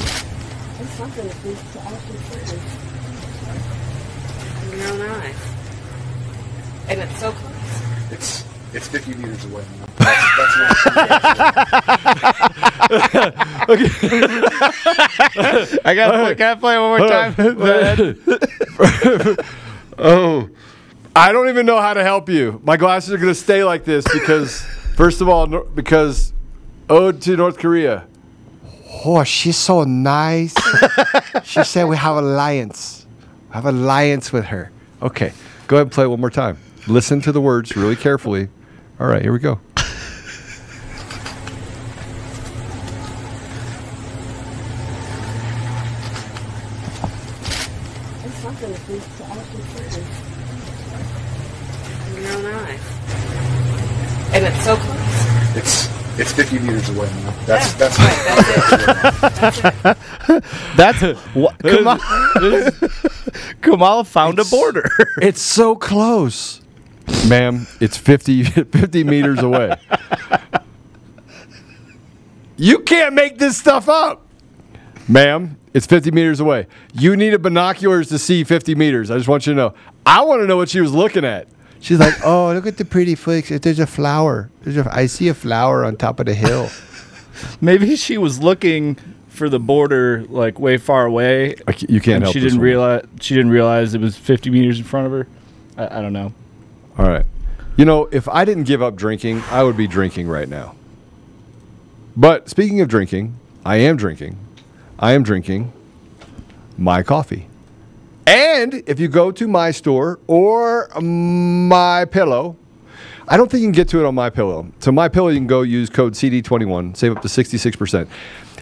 And it's so close. It's it's 50 meters away. Okay. I gotta play, can I play it one more time? oh, I don't even know how to help you. My glasses are going to stay like this because, first of all, because ode to North Korea. Oh, she's so nice. she said we have alliance. We have alliance with her. Okay, go ahead and play it one more time. Listen to the words really carefully. All right, here we go. It's something that needs to actually see In your own eyes. And it's so close. It's it's 50 meters away. That's that's That's what Kamala, Kamala found a border. It's so close. Ma'am, it's 50, 50 meters away. You can't make this stuff up. Ma'am, it's 50 meters away. You needed binoculars to see 50 meters. I just want you to know. I want to know what she was looking at. She's like, oh, look at the pretty flicks. There's a flower. There's a, I see a flower on top of the hill. Maybe she was looking for the border like way far away. I you can't and help She this didn't realize she didn't realize it was 50 meters in front of her. I, I don't know. All right. You know, if I didn't give up drinking, I would be drinking right now. But speaking of drinking, I am drinking. I am drinking my coffee. And if you go to my store or my pillow, I don't think you can get to it on my pillow. So my pillow, you can go use code CD21, save up to 66%.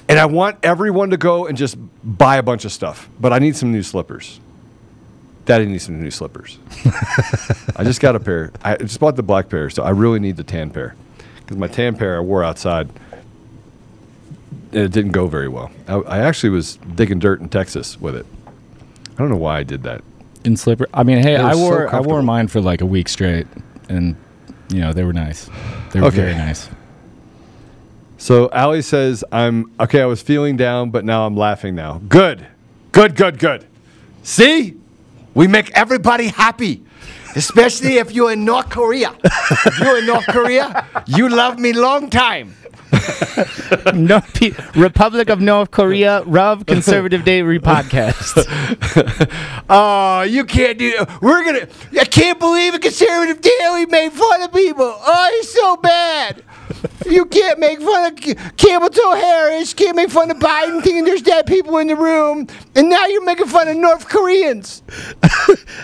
And I want everyone to go and just buy a bunch of stuff. But I need some new slippers. Daddy needs some new slippers. I just got a pair. I just bought the black pair, so I really need the tan pair. Because my tan pair I wore outside and it didn't go very well. I, I actually was digging dirt in Texas with it. I don't know why I did that. In slipper. I mean, hey, I so wore I wore mine for like a week straight, and you know they were nice. They were Okay. very nice. So Allie says, I'm okay, I was feeling down, but now I'm laughing now. Good. Good, good, good. See? We make everybody happy, especially if you're in North Korea. if you're in North Korea, you love me long time. no, P- Republic of North Korea, Rub Conservative Daily podcast. Oh, you can't do We're gonna. I can't believe a conservative daily made fun of people. Oh, it's so bad. You can't make fun of K- Campbell Toe Harris. Can't make fun of Biden thinking there's dead people in the room. And now you're making fun of North Koreans.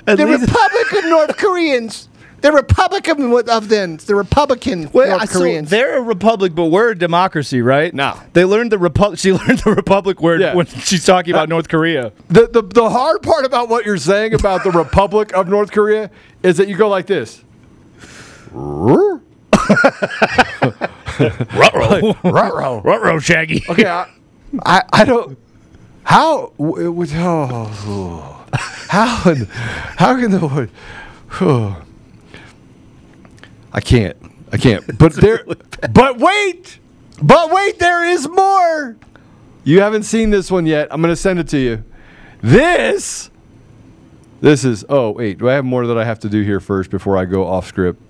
the least- Republic of North Koreans. The Republican of, of them. The Republican Well, North so Koreans. they're a republic, but we're a democracy, right? No. They learned the republic. She learned the republic word Yeah. when she's talking about uh, North Korea. The, the, the hard part about what you're saying about the Republic of North Korea is that you go like this Ruh-roh. Ruh-roh. Ruh-roh, Shaggy. Okay, I, I, I don't. How w- it would oh, how how can the oh, I can't. I can't. But there but wait. But wait there is more. You haven't seen this one yet. I'm gonna send it to you. This this is oh wait. Do I have more that I have to do here first before I go off script?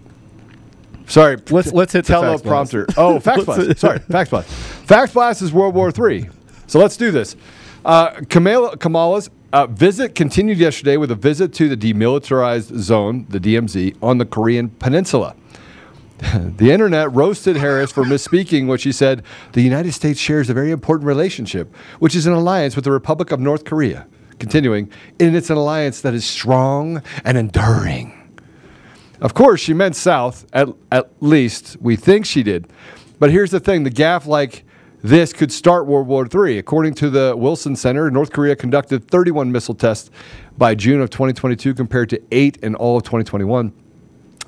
Sorry. Let's- let's hit the fax blast. teleprompter oh fax Let's- blast sorry fax blast. Fax blast is World War Three. So let's do this. Uh, Kamala, Kamala's uh, visit continued yesterday with a visit to the demilitarized zone, the DMZ, on the Korean Peninsula. the internet roasted Harris for misspeaking what she said the United States shares a very important relationship, which is an alliance with the Republic of North Korea. Continuing, and it's an alliance that is strong and enduring. Of course, she meant South, at, at least we think she did. But here's the thing the gaffe like this could start World War III. According to the Wilson Center, North Korea conducted 31 missile tests by June of 2022 compared to eight in all of 2021.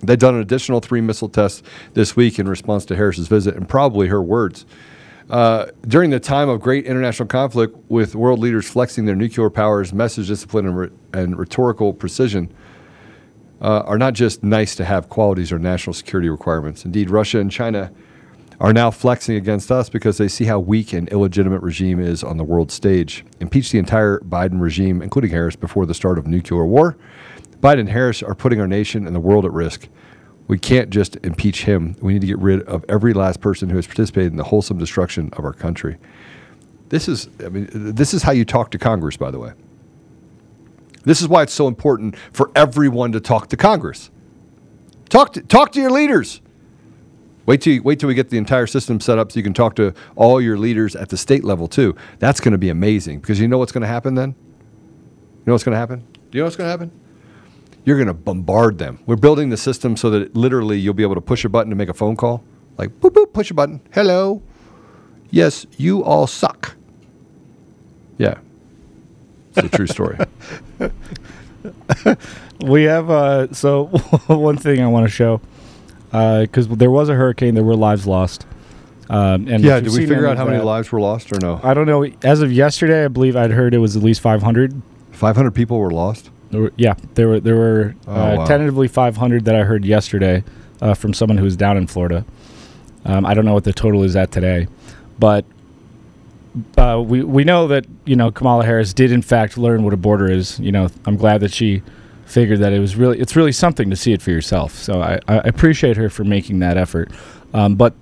They've done an additional three missile tests this week in response to Harris's visit, and probably her words. Uh, during the time of great international conflict, with world leaders flexing their nuclear powers, message discipline, and, re- and rhetorical precision, uh, are not just nice to have qualities or national security requirements. Indeed, Russia and China are now flexing against us because they see how weak and illegitimate regime is on the world stage. Impeach the entire Biden regime, including Harris, before the start of nuclear war. Biden and Harris are putting our nation and the world at risk. We can't just impeach him. We need to get rid of every last person who has participated in the wholesome destruction of our country. This is, I mean, this is how you talk to Congress, by the way. This is why it's so important for everyone to talk to Congress. Talk to, talk to your leaders. Wait till wait till we get the entire system set up so you can talk to all your leaders at the state level too. That's going to be amazing because you know what's going to happen then. You know what's going to happen? Do you know what's going to happen? You're going to bombard them. We're building the system so that literally you'll be able to push a button to make a phone call. Like boop boop, push a button. Hello. Yes, you all suck. Yeah, it's a true story. we have uh, so one thing I want to show Uh because there was a hurricane, there were lives lost. Um, and yeah, did we figure out how many that- lives were lost or no? I don't know. As of yesterday, I believe I'd heard it was at least 500. 500 people were lost. There were, yeah, there were there were Oh, uh, wow. tentatively 500 that I heard yesterday uh, from someone who was down in Florida. Um, I don't know what the total is at today, but uh, we we know that you know Kamala Harris did in fact learn what a border is. You know, I'm glad that she figured that it was really it's really something to see it for yourself. So I, I appreciate her for making that effort. Um, but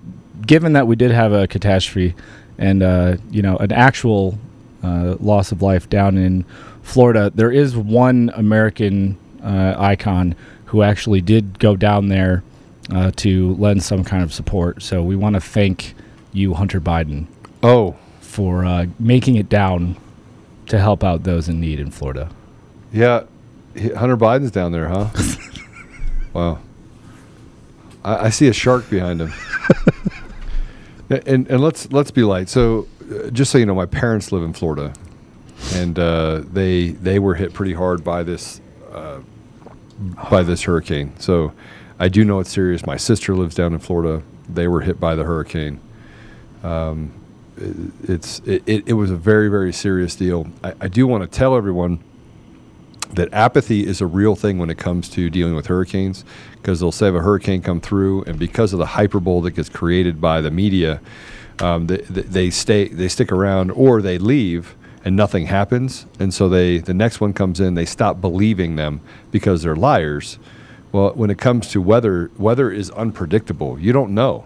given that we did have a catastrophe and uh, you know an actual uh, loss of life down in Florida, there is one American uh, icon who actually did go down there uh, to lend some kind of support. So we want to thank you, Hunter Biden. Oh, for uh, making it down to help out those in need in Florida. Yeah, Hunter Biden's down there, huh? wow. I, I see a shark behind him. and and let's let's be light. So, uh, just so you know, my parents live in Florida, and uh, they they were hit pretty hard by this uh, by this hurricane. So, I do know it's serious. My sister lives down in Florida. They were hit by the hurricane. Um, it, it's it, it, was a very very serious deal. I, I do want to tell everyone that apathy is a real thing when it comes to dealing with hurricanes because they'll say a hurricane come through and because of the hyperbole that gets created by the media um, they, they stay they stick around or they leave and nothing happens and so they the next one comes in they stop believing them because they're liars well when it comes to weather weather is unpredictable you don't know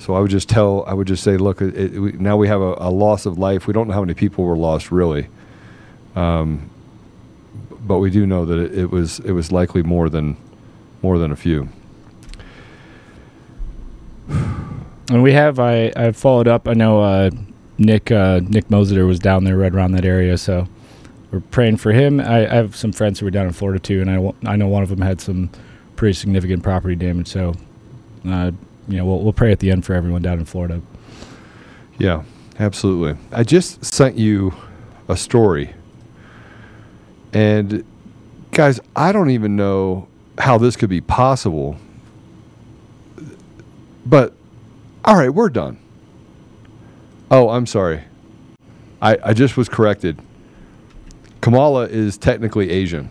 so I would just tell, I would just say, look, it, it, we, now we have a, a loss of life. We don't know how many people were lost, really, um, but we do know that it, it was it was likely more than more than a few. And we have I I followed up. I know uh, Nick uh, Nick Moseder was down there right around that area, so we're praying for him. I, I have some friends who were down in Florida too, and I I know one of them had some pretty significant property damage. So, uh, you know, we'll we'll pray at the end for everyone down in Florida. Yeah, absolutely. I just sent you a story. And guys, I don't even know how this could be possible. but all right, we're done. Oh, I'm sorry. I, I just was corrected. Kamala is technically Asian.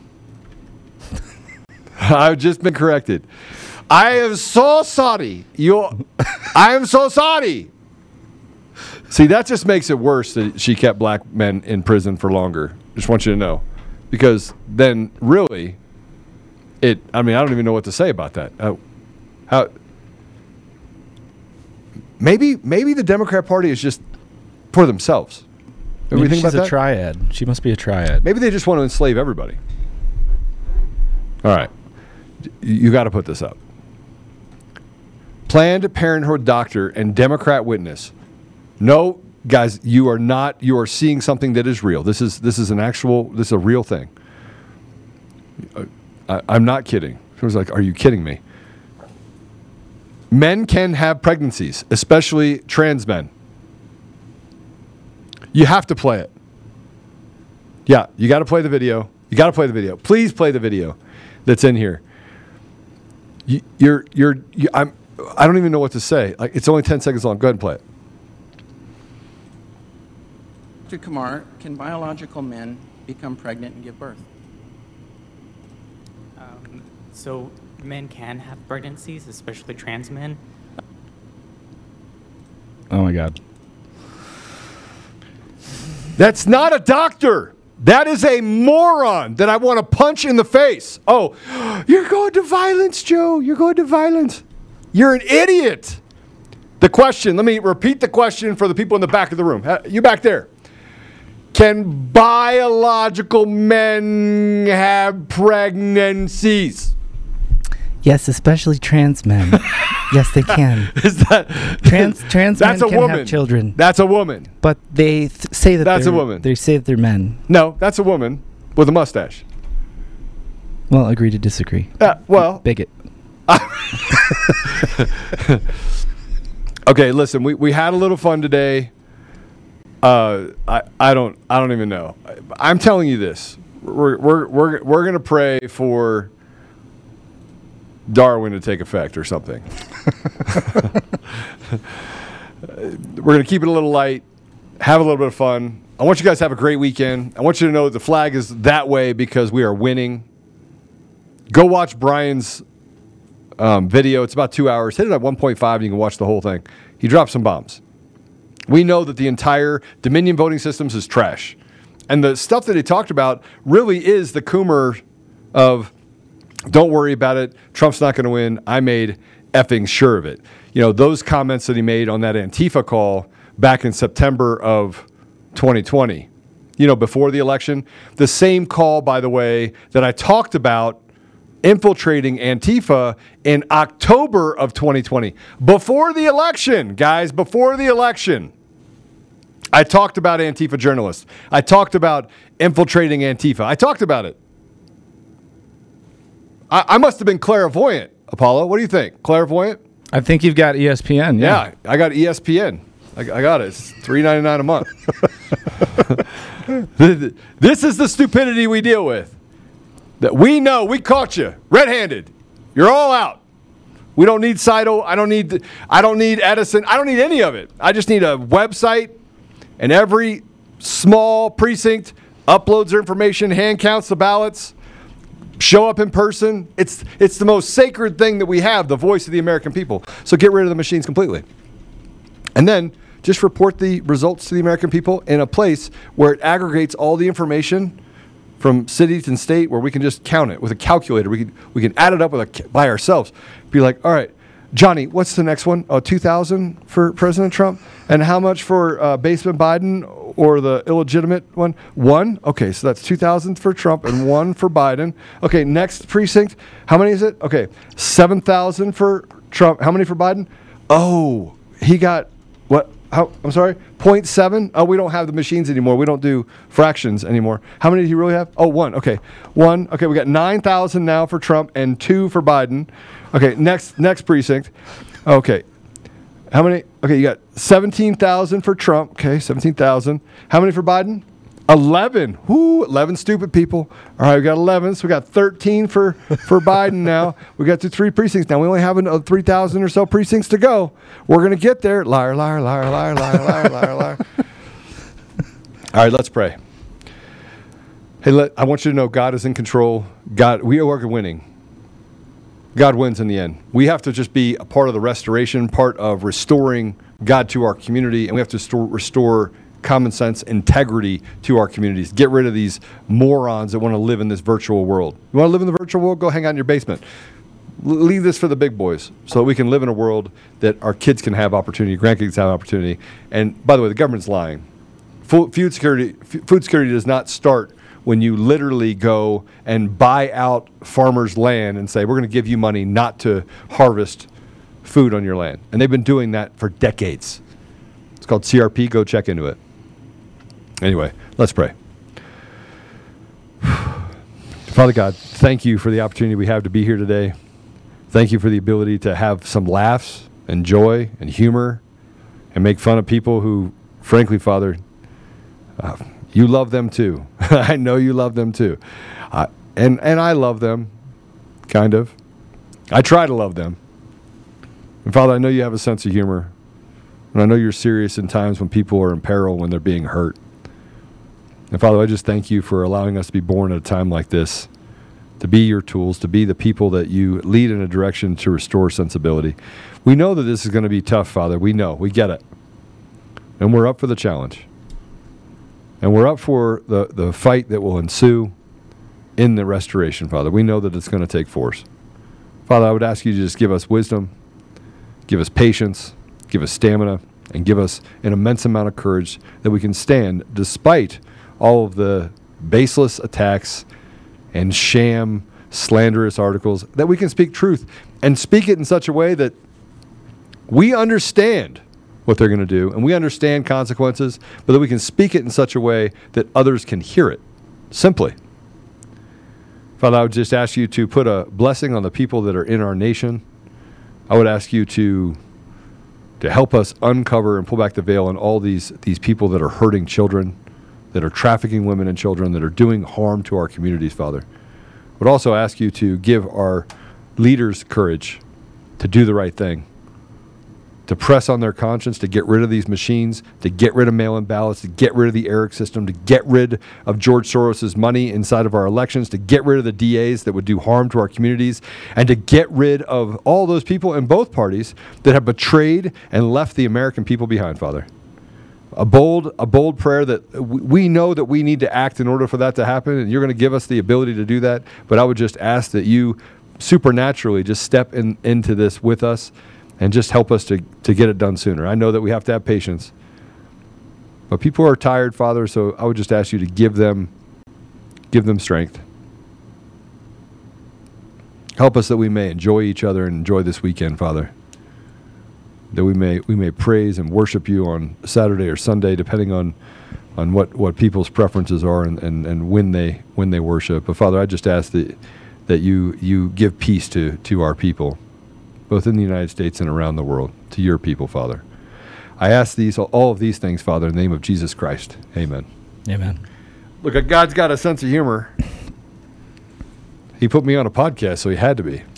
I've just been corrected. I am so sorry. You, I am so sorry. See, that just makes it worse that she kept black men in prison for longer. Just want you to know, because then really, it. I mean, I don't even know what to say about that. Uh, how? Maybe, maybe the Democrat Party is just for themselves. Maybe think she's about a that? triad. She must be a triad. Maybe they just want to enslave everybody. All right. You got to put this up. Planned Parenthood doctor and Democrat witness. No, guys, you are not. You are seeing something that is real. This is this is an actual. This is a real thing. Uh, I, I'm not kidding. She was like, "Are you kidding me?" Men can have pregnancies, especially trans men. You have to play it. Yeah, you got to play the video. You got to play the video. Please play the video that's in here. You, you're, you're, you, I'm, I don't even know what to say. Like, it's only 10 seconds long. Go ahead and play it. Dr. Kumar, can biological men become pregnant and give birth? Um, so men can have pregnancies, especially trans men. Oh my God. That's not a doctor. That is a moron that I want to punch in the face. Oh, you're going to violence, Joe. You're going to violence. You're an idiot. The question, let me repeat the question for the people in the back of the room. You back there. Can biological men have pregnancies? Yes, especially trans men. yes, they can. Is that trans trans That's men a can woman. have children? That's a woman. But they th- say that That's a they're- woman. They say that they're men. No, that's a woman with a mustache. Well, agree to disagree. Uh, well, bigot. okay, listen, we, we had a little fun today. Uh, I, I don't I don't even know. I, I'm telling you this. We're we're we're, we're gonna pray for Darwin to take effect or something. we're gonna keep it a little light, have a little bit of fun. I want you guys to have a great weekend. I want you to know the flag is that way because we are winning. Go watch Brian's um, video. It's about two hours. Hit it at 1.5. and You can watch the whole thing. He dropped some bombs. We know that the entire Dominion voting systems is trash. And the stuff that he talked about really is the Coomer of don't worry about it. Trump's not going to win. I made effing sure of it. You know, those comments that he made on that Antifa call back in September of 2020, you know, before the election. The same call, by the way, that I talked about infiltrating Antifa in October of 2020. Before the election, guys, before the election. I talked about Antifa journalists. I talked about infiltrating Antifa. I talked about it. I, I must have been clairvoyant, Apollo. What do you think? Clairvoyant? I think you've got ESPN. Yeah. Yeah, I got ESPN. I, I got it. It's three ninety nine a month. this is the stupidity we deal with. That we know we caught you red handed. You're all out. We don't need Scytl. I don't need. I don't need Edison. I don't need any of it. I just need a website, and every small precinct uploads their information, hand counts the ballots, show up in person. It's it's the most sacred thing that we have, the voice of the American people. So get rid of the machines completely. And then just report the results to the American people in a place where it aggregates all the information from city and state where we can just count it with a calculator. We can we can add it up with a by ourselves. Be like, all right, Johnny, what's the next one? Oh, 2,000 for President Trump, and how much for uh, Basement Biden or the illegitimate one? One. Okay, so that's 2,000 for Trump and one for Biden. Okay, next precinct. How many is it? Okay, 7,000 for Trump. How many for Biden? Oh, he got what? How, I'm sorry, 0.7? Oh, we don't have the machines anymore. We don't do fractions anymore. How many did he really have? Oh, one. Okay. One. Okay, we got 9,000 now for Trump and two for Biden. Okay, next next precinct. Okay. How many? Okay, you got 17,000 for Trump. Okay, 17,000. How many for Biden? 11. Whoo, 11 stupid people. All right, we got 11. So we got 13 for, for Biden now. We got to three precincts now. We only have another uh, 3,000 or so precincts to go. We're going to get there. Liar, liar, liar, liar, liar, liar, liar, liar. All right, let's pray. Hey, let, I want you to know God is in control. God, we are working winning. God wins in the end. We have to just be a part of the restoration, part of restoring God to our community, and we have to store, restore common sense, integrity to our communities. Get rid of these morons that want to live in this virtual world. You want to live in the virtual world? Go hang out in your basement. L- leave this for the big boys so that we can live in a world that our kids can have opportunity, grandkids have opportunity. And by the way, the government's lying. Food security, food security does not start when you literally go and buy out farmers' land and say, we're going to give you money not to harvest food on your land. And they've been doing that for decades. It's called CRP. Go check into it. Anyway, let's pray. Father God, thank you for the opportunity we have to be here today. Thank you for the ability to have some laughs and joy and humor and make fun of people who, frankly, Father, uh, you love them too. I know you love them too. And, and I love them, kind of. I try to love them. And Father, I know you have a sense of humor. And I know you're serious in times when people are in peril, when they're being hurt. And Father, I just thank you for allowing us to be born at a time like this, to be your tools, to be the people that you lead in a direction to restore sensibility. We know that this is going to be tough, Father. We know. We get it. And we're up for the challenge. And we're up for the, the fight that will ensue in the restoration, Father. We know that it's going to take force. Father, I would ask you to just give us wisdom, give us patience, give us stamina, and give us an immense amount of courage that we can stand despite all of the baseless attacks and sham, slanderous articles, that we can speak truth and speak it in such a way that we understand what they're going to do and we understand consequences, but that we can speak it in such a way that others can hear it simply. Father, I would just ask you to put a blessing on the people that are in our nation. I would ask you to to help us uncover and pull back the veil on all these these people that are hurting children, that are trafficking women and children, that are doing harm to our communities, Father. I would also ask you to give our leaders courage to do the right thing, to press on their conscience, to get rid of these machines, to get rid of mail in ballots, to get rid of the ERIC system, to get rid of George Soros' money inside of our elections, to get rid of the DAs that would do harm to our communities, and to get rid of all those people in both parties that have betrayed and left the American people behind, Father. A bold, a bold prayer that we know that we need to act in order for that to happen, and you're going to give us the ability to do that. But I would just ask that you supernaturally just step in, into this with us and just help us to, to get it done sooner. I know that we have to have patience, but people are tired, Father. So I would just ask you to give them, give them strength. Help us that we may enjoy each other and enjoy this weekend, Father. That we may we may praise and worship you on Saturday or Sunday, depending on on what, what people's preferences are and, and, and when they when they worship. But Father, I just ask that that you you give peace to to our people, both in the United States and around the world, to your people, Father. I ask these all of these things, Father, in the name of Jesus Christ. Amen. Amen. Look, God's got a sense of humor. He put me on a podcast, so he had to be.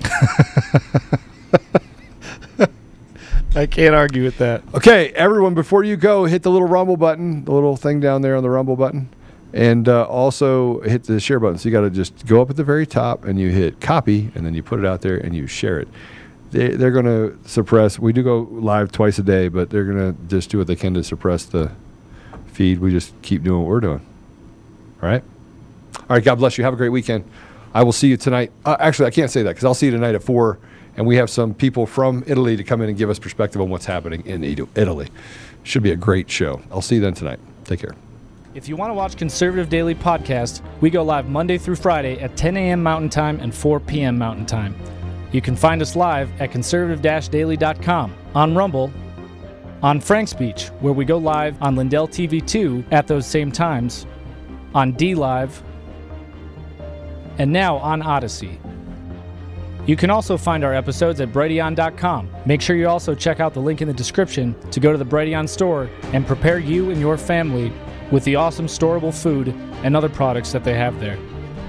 I can't argue with that. Okay, everyone, before you go, hit the little Rumble button, the little thing down there on the Rumble button, and uh, also hit the share button. So you got to just go up at the very top and you hit copy, and then you put it out there and you share it. They, they're going to suppress. We do go live twice a day, but they're going to just do what they can to suppress the feed. We just keep doing what we're doing. All right? All right, God bless you. Have a great weekend. I will see you tonight. Uh, actually, I can't say that because I'll see you tonight at 4, and we have some people from Italy to come in and give us perspective on what's happening in Italy. Should be a great show. I'll see you then tonight. Take care. If you want to watch Conservative Daily Podcast, we go live Monday through Friday at 10 a.m. Mountain Time and 4 p.m. Mountain Time. You can find us live at conservative-daily.com, on Rumble, on FrankSpeech, where we go live on Lindell TV 2 at those same times, on DLive, and now on Odysee. You can also find our episodes at Brighteon.com. Make sure you also check out the link in the description to go to the Brighteon store and prepare you and your family with the awesome storable food and other products that they have there.